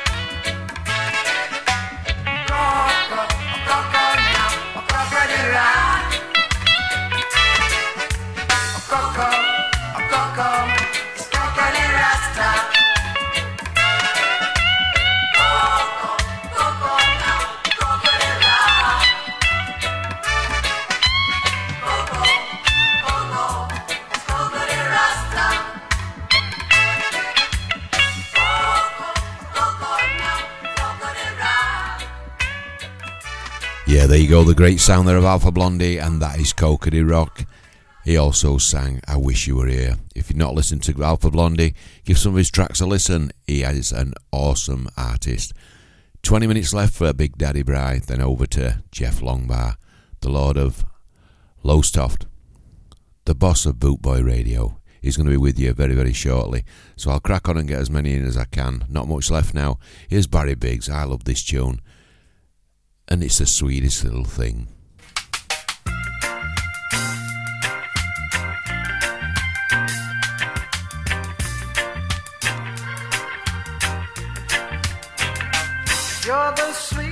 there you go, the great sound there of Alpha Blondy, and that is Cocody Rock. He also sang I Wish You Were Here. If you've not listened to Alpha Blondy, give some of his tracks a listen. He is an awesome artist. 20 minutes left for Big Daddy Bri, then over to Jeff Longbar, the Lord of Lowestoft, the boss of Bootboy Radio. He's going to be with you very, very shortly. So I'll crack on and get as many in as I can. Not much left now. Here's Barry Biggs. I love this tune and it's the sweetest little thing. You're the sweet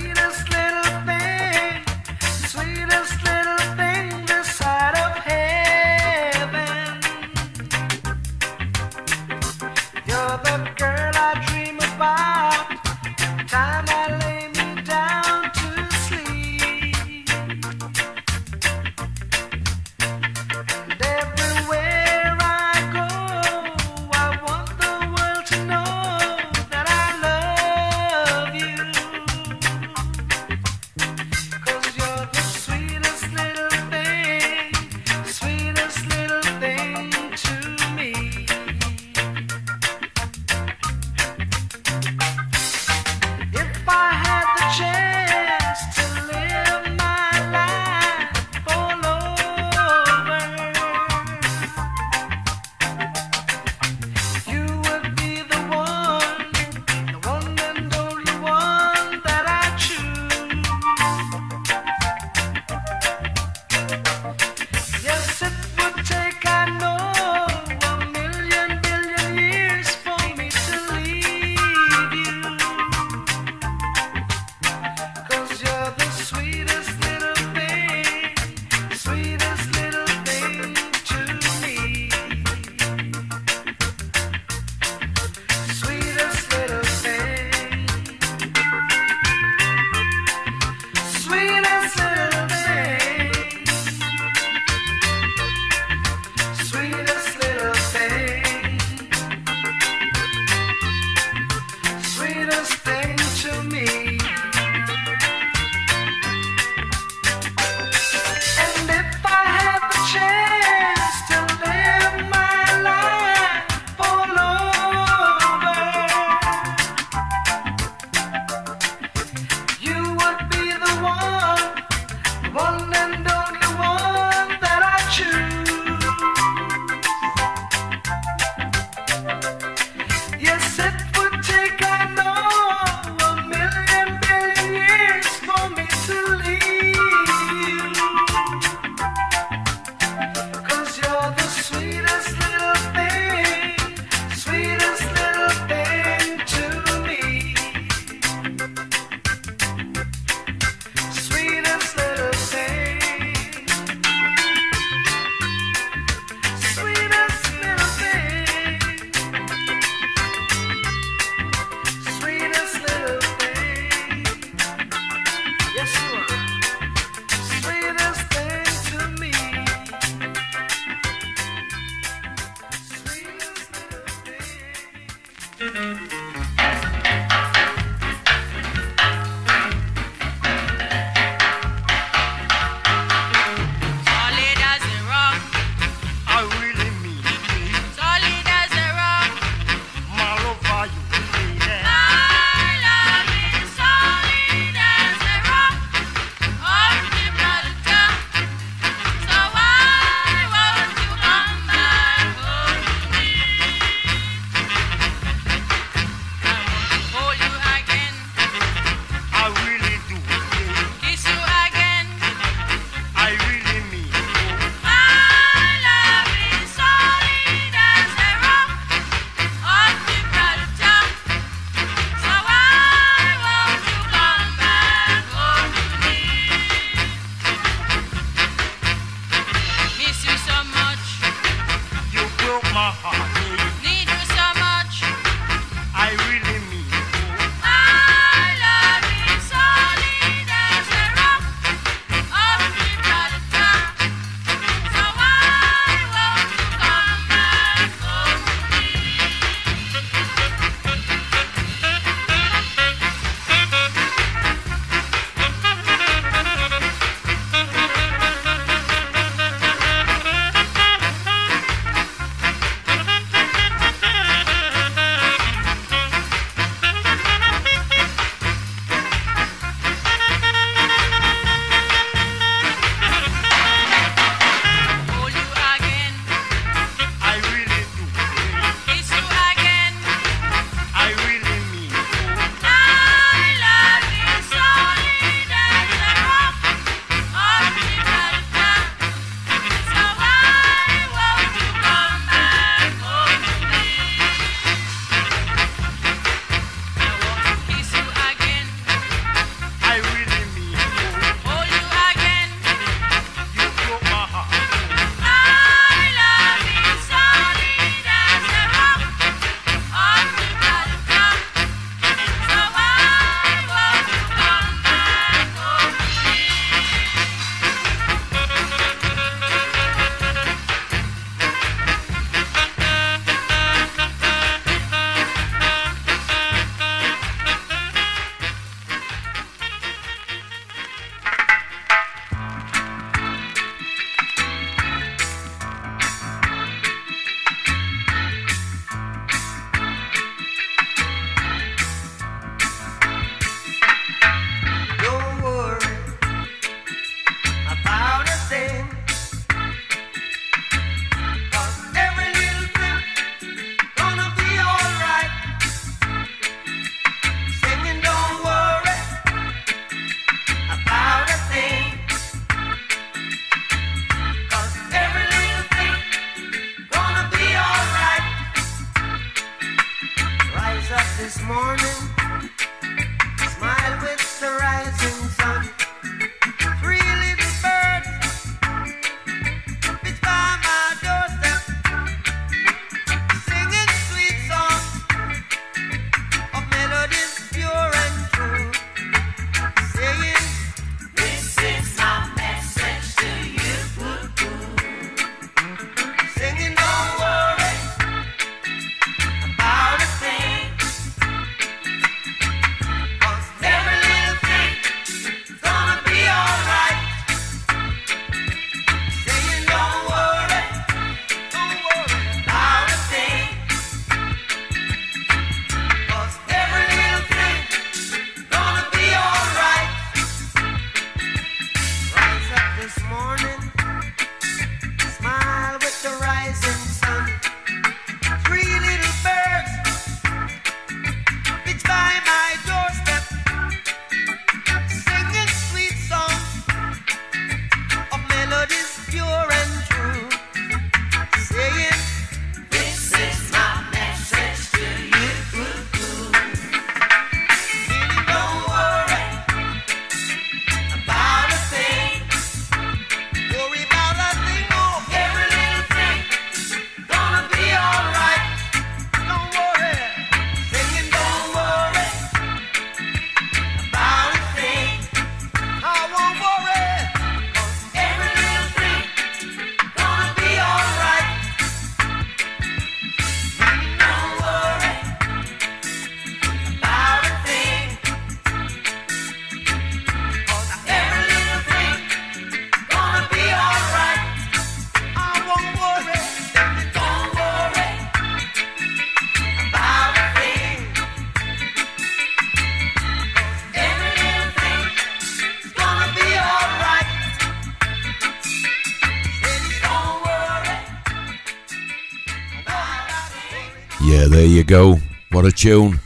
you go. What a tune.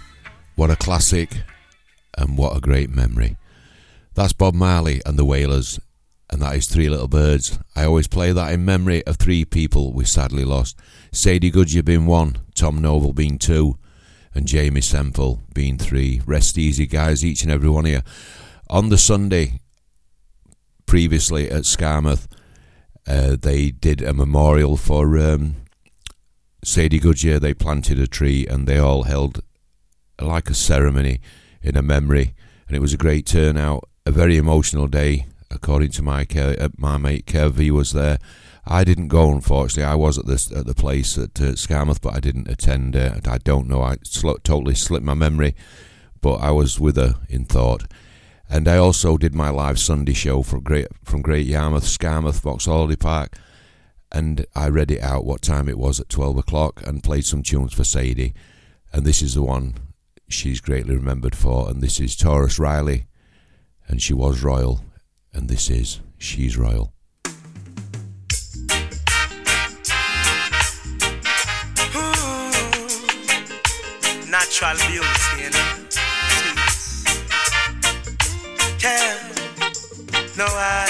What a classic. And what a great memory. That's Bob Marley and the Wailers. And that is Three Little Birds. I always play that in memory of three people we sadly lost. Sadie Goodyear being one, Tom Noble being two, and Jamie Semple being three. Rest easy, guys, each and every one of you. On the Sunday, previously at Skamouth, uh, they did a memorial for um, Sadie Goodyear. They planted a tree and they all held like a ceremony in a memory, and it was a great turnout. A very emotional day, according to my Kev, uh, my mate Kev. He was there. I didn't go, unfortunately. I was at this at the place at uh, Skamouth, but I didn't attend. Uh, I don't know. I sl- totally slipped my memory, but I was with her in thought. And I also did my live Sunday show from Great from Great Yarmouth, Skamouth, Vauxhall Park, and I read it out what time it was at twelve o'clock and played some tunes for Sadie. And this is the one she's greatly remembered for, and this is Tarrus Riley, and she was royal, and this is She's Royal. Hmm, natural beauty, you know. No, I've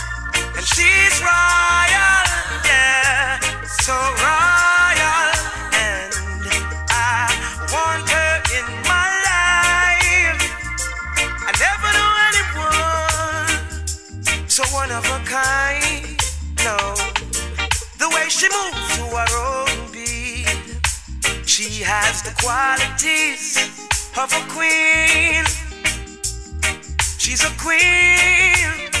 She's royal, yeah, so royal. And I want her in my life. I never knew anyone so one of a kind. No, the way she moves to her own beat, she has the qualities of a queen. She's a queen.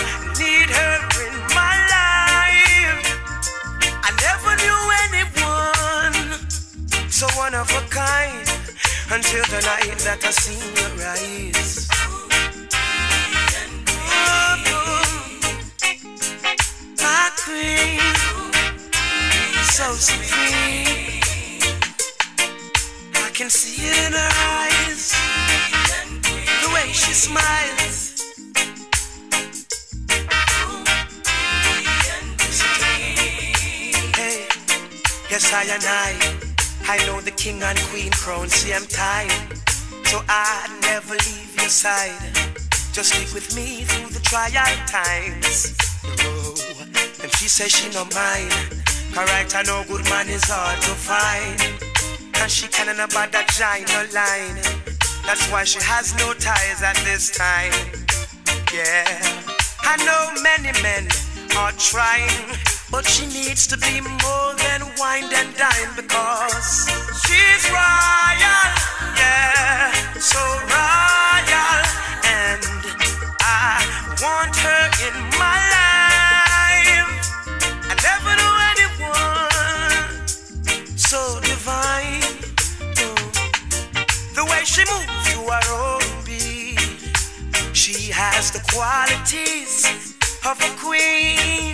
Until the night that I see you rise. Oh, my queen, so supreme. I can see it in her eyes, the way she smiles. Hey, yes, I and I, I know the king and queen crown, same time. So I never leave your side. Just stick with me through the trial times. Oh, and she says she no mind. Alright, I know good man is hard to find. And she can't about that giant line. That's why she has no ties at this time. Yeah, I know many men are trying, but she needs to be more than wine and dine because she's royal, yeah, so royal, and I want her in my life. I never knew anyone so divine. The way she moves to her own beat. She has the qualities of a queen,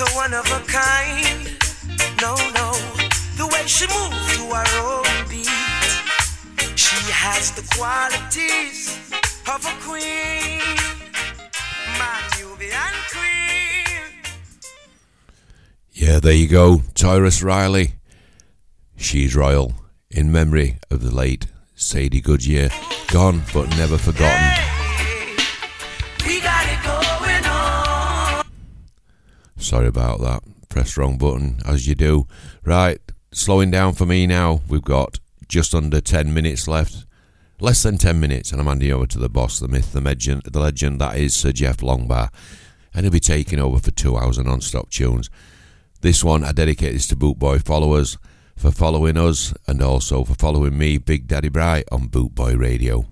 So one of a kind. No, no, the way she moves to her own beat. She has the qualities of a queen, my queen. Yeah, there you go. Tarrus Riley. She's royal. In memory of the late Sadie Goodyear. Gone but never forgotten. We Sorry about that. Press wrong button, as you do. Right, slowing down for me now. We've got just under 10 minutes left. Less than 10 minutes, and I'm handing over to the boss, the myth, the legend, the legend that is Sir Jeff Longbar. And he'll be taking over for two hours of non stop tunes. This one, I dedicate this to Bootboy followers for following us and also for following me, Big Daddy Bright, on Bootboy Radio.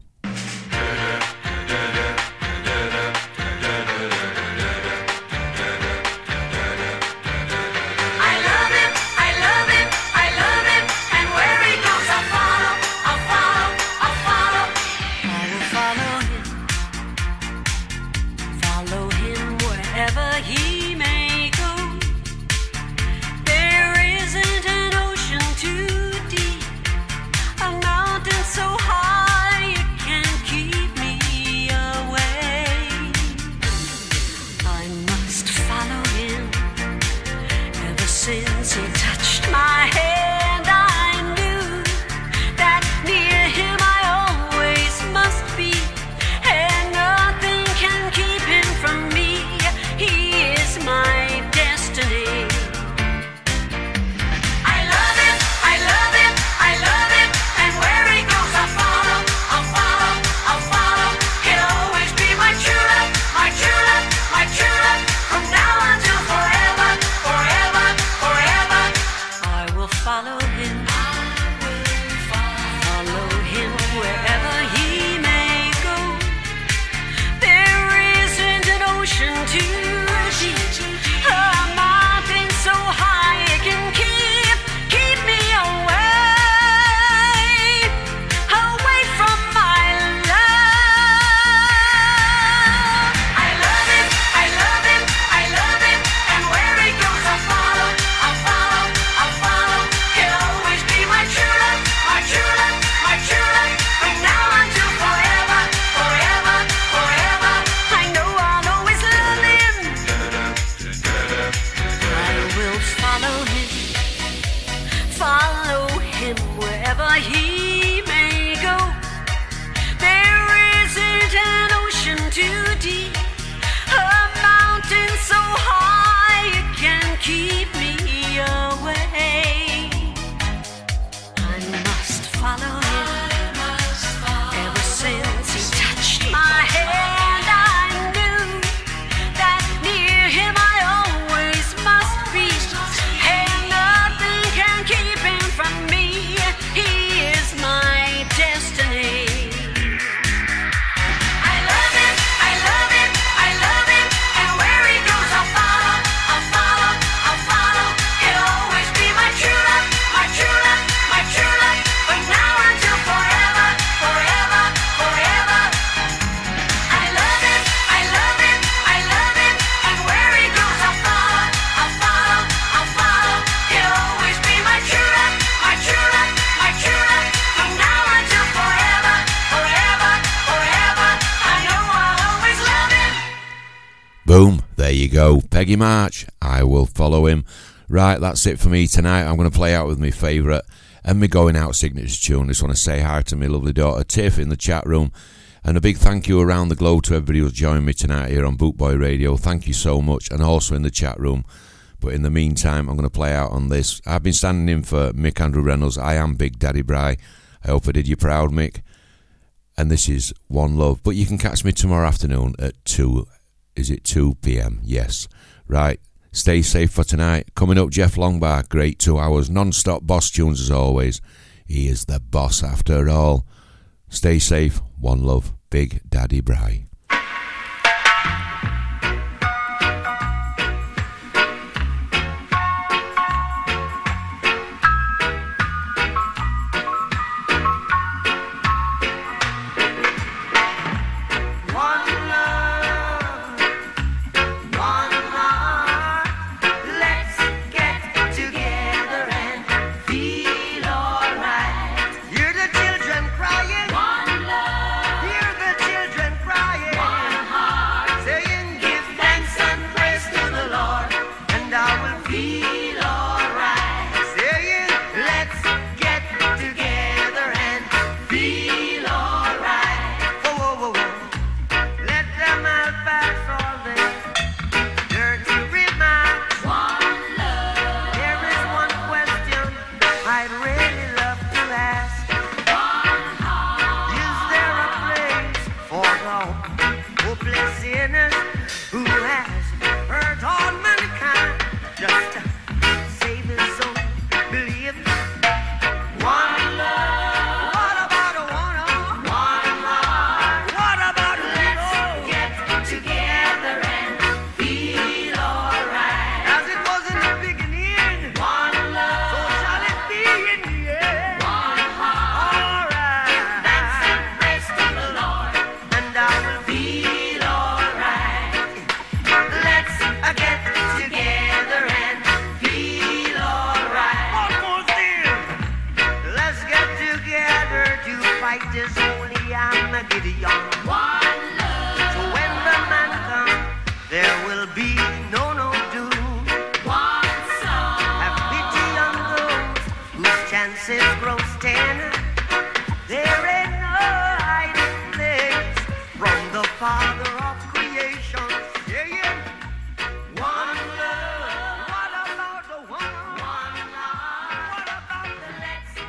Peggy March, I will follow him. Right, that's it for me tonight. I'm going to play out with my favourite and my going out signature tune. Just want to say hi to my lovely daughter Tiff in the chat room. And a big thank you around the globe to everybody who's joined me tonight here on Bootboy Radio. Thank you so much. And also in the chat room. But in the meantime, I'm going to play out on this. I've been standing in for Mick Andrew Reynolds. I am Big Daddy Bri. I hope I did you proud, Mick. And this is One Love. But you can catch me tomorrow afternoon at 2. Is it 2 p.m.? Yes. Right. Stay safe for tonight. Coming up, Jeff Longbar. Great two hours. Non stop boss tunes as always. He is the boss after all. Stay safe. One love. Big Daddy Bri.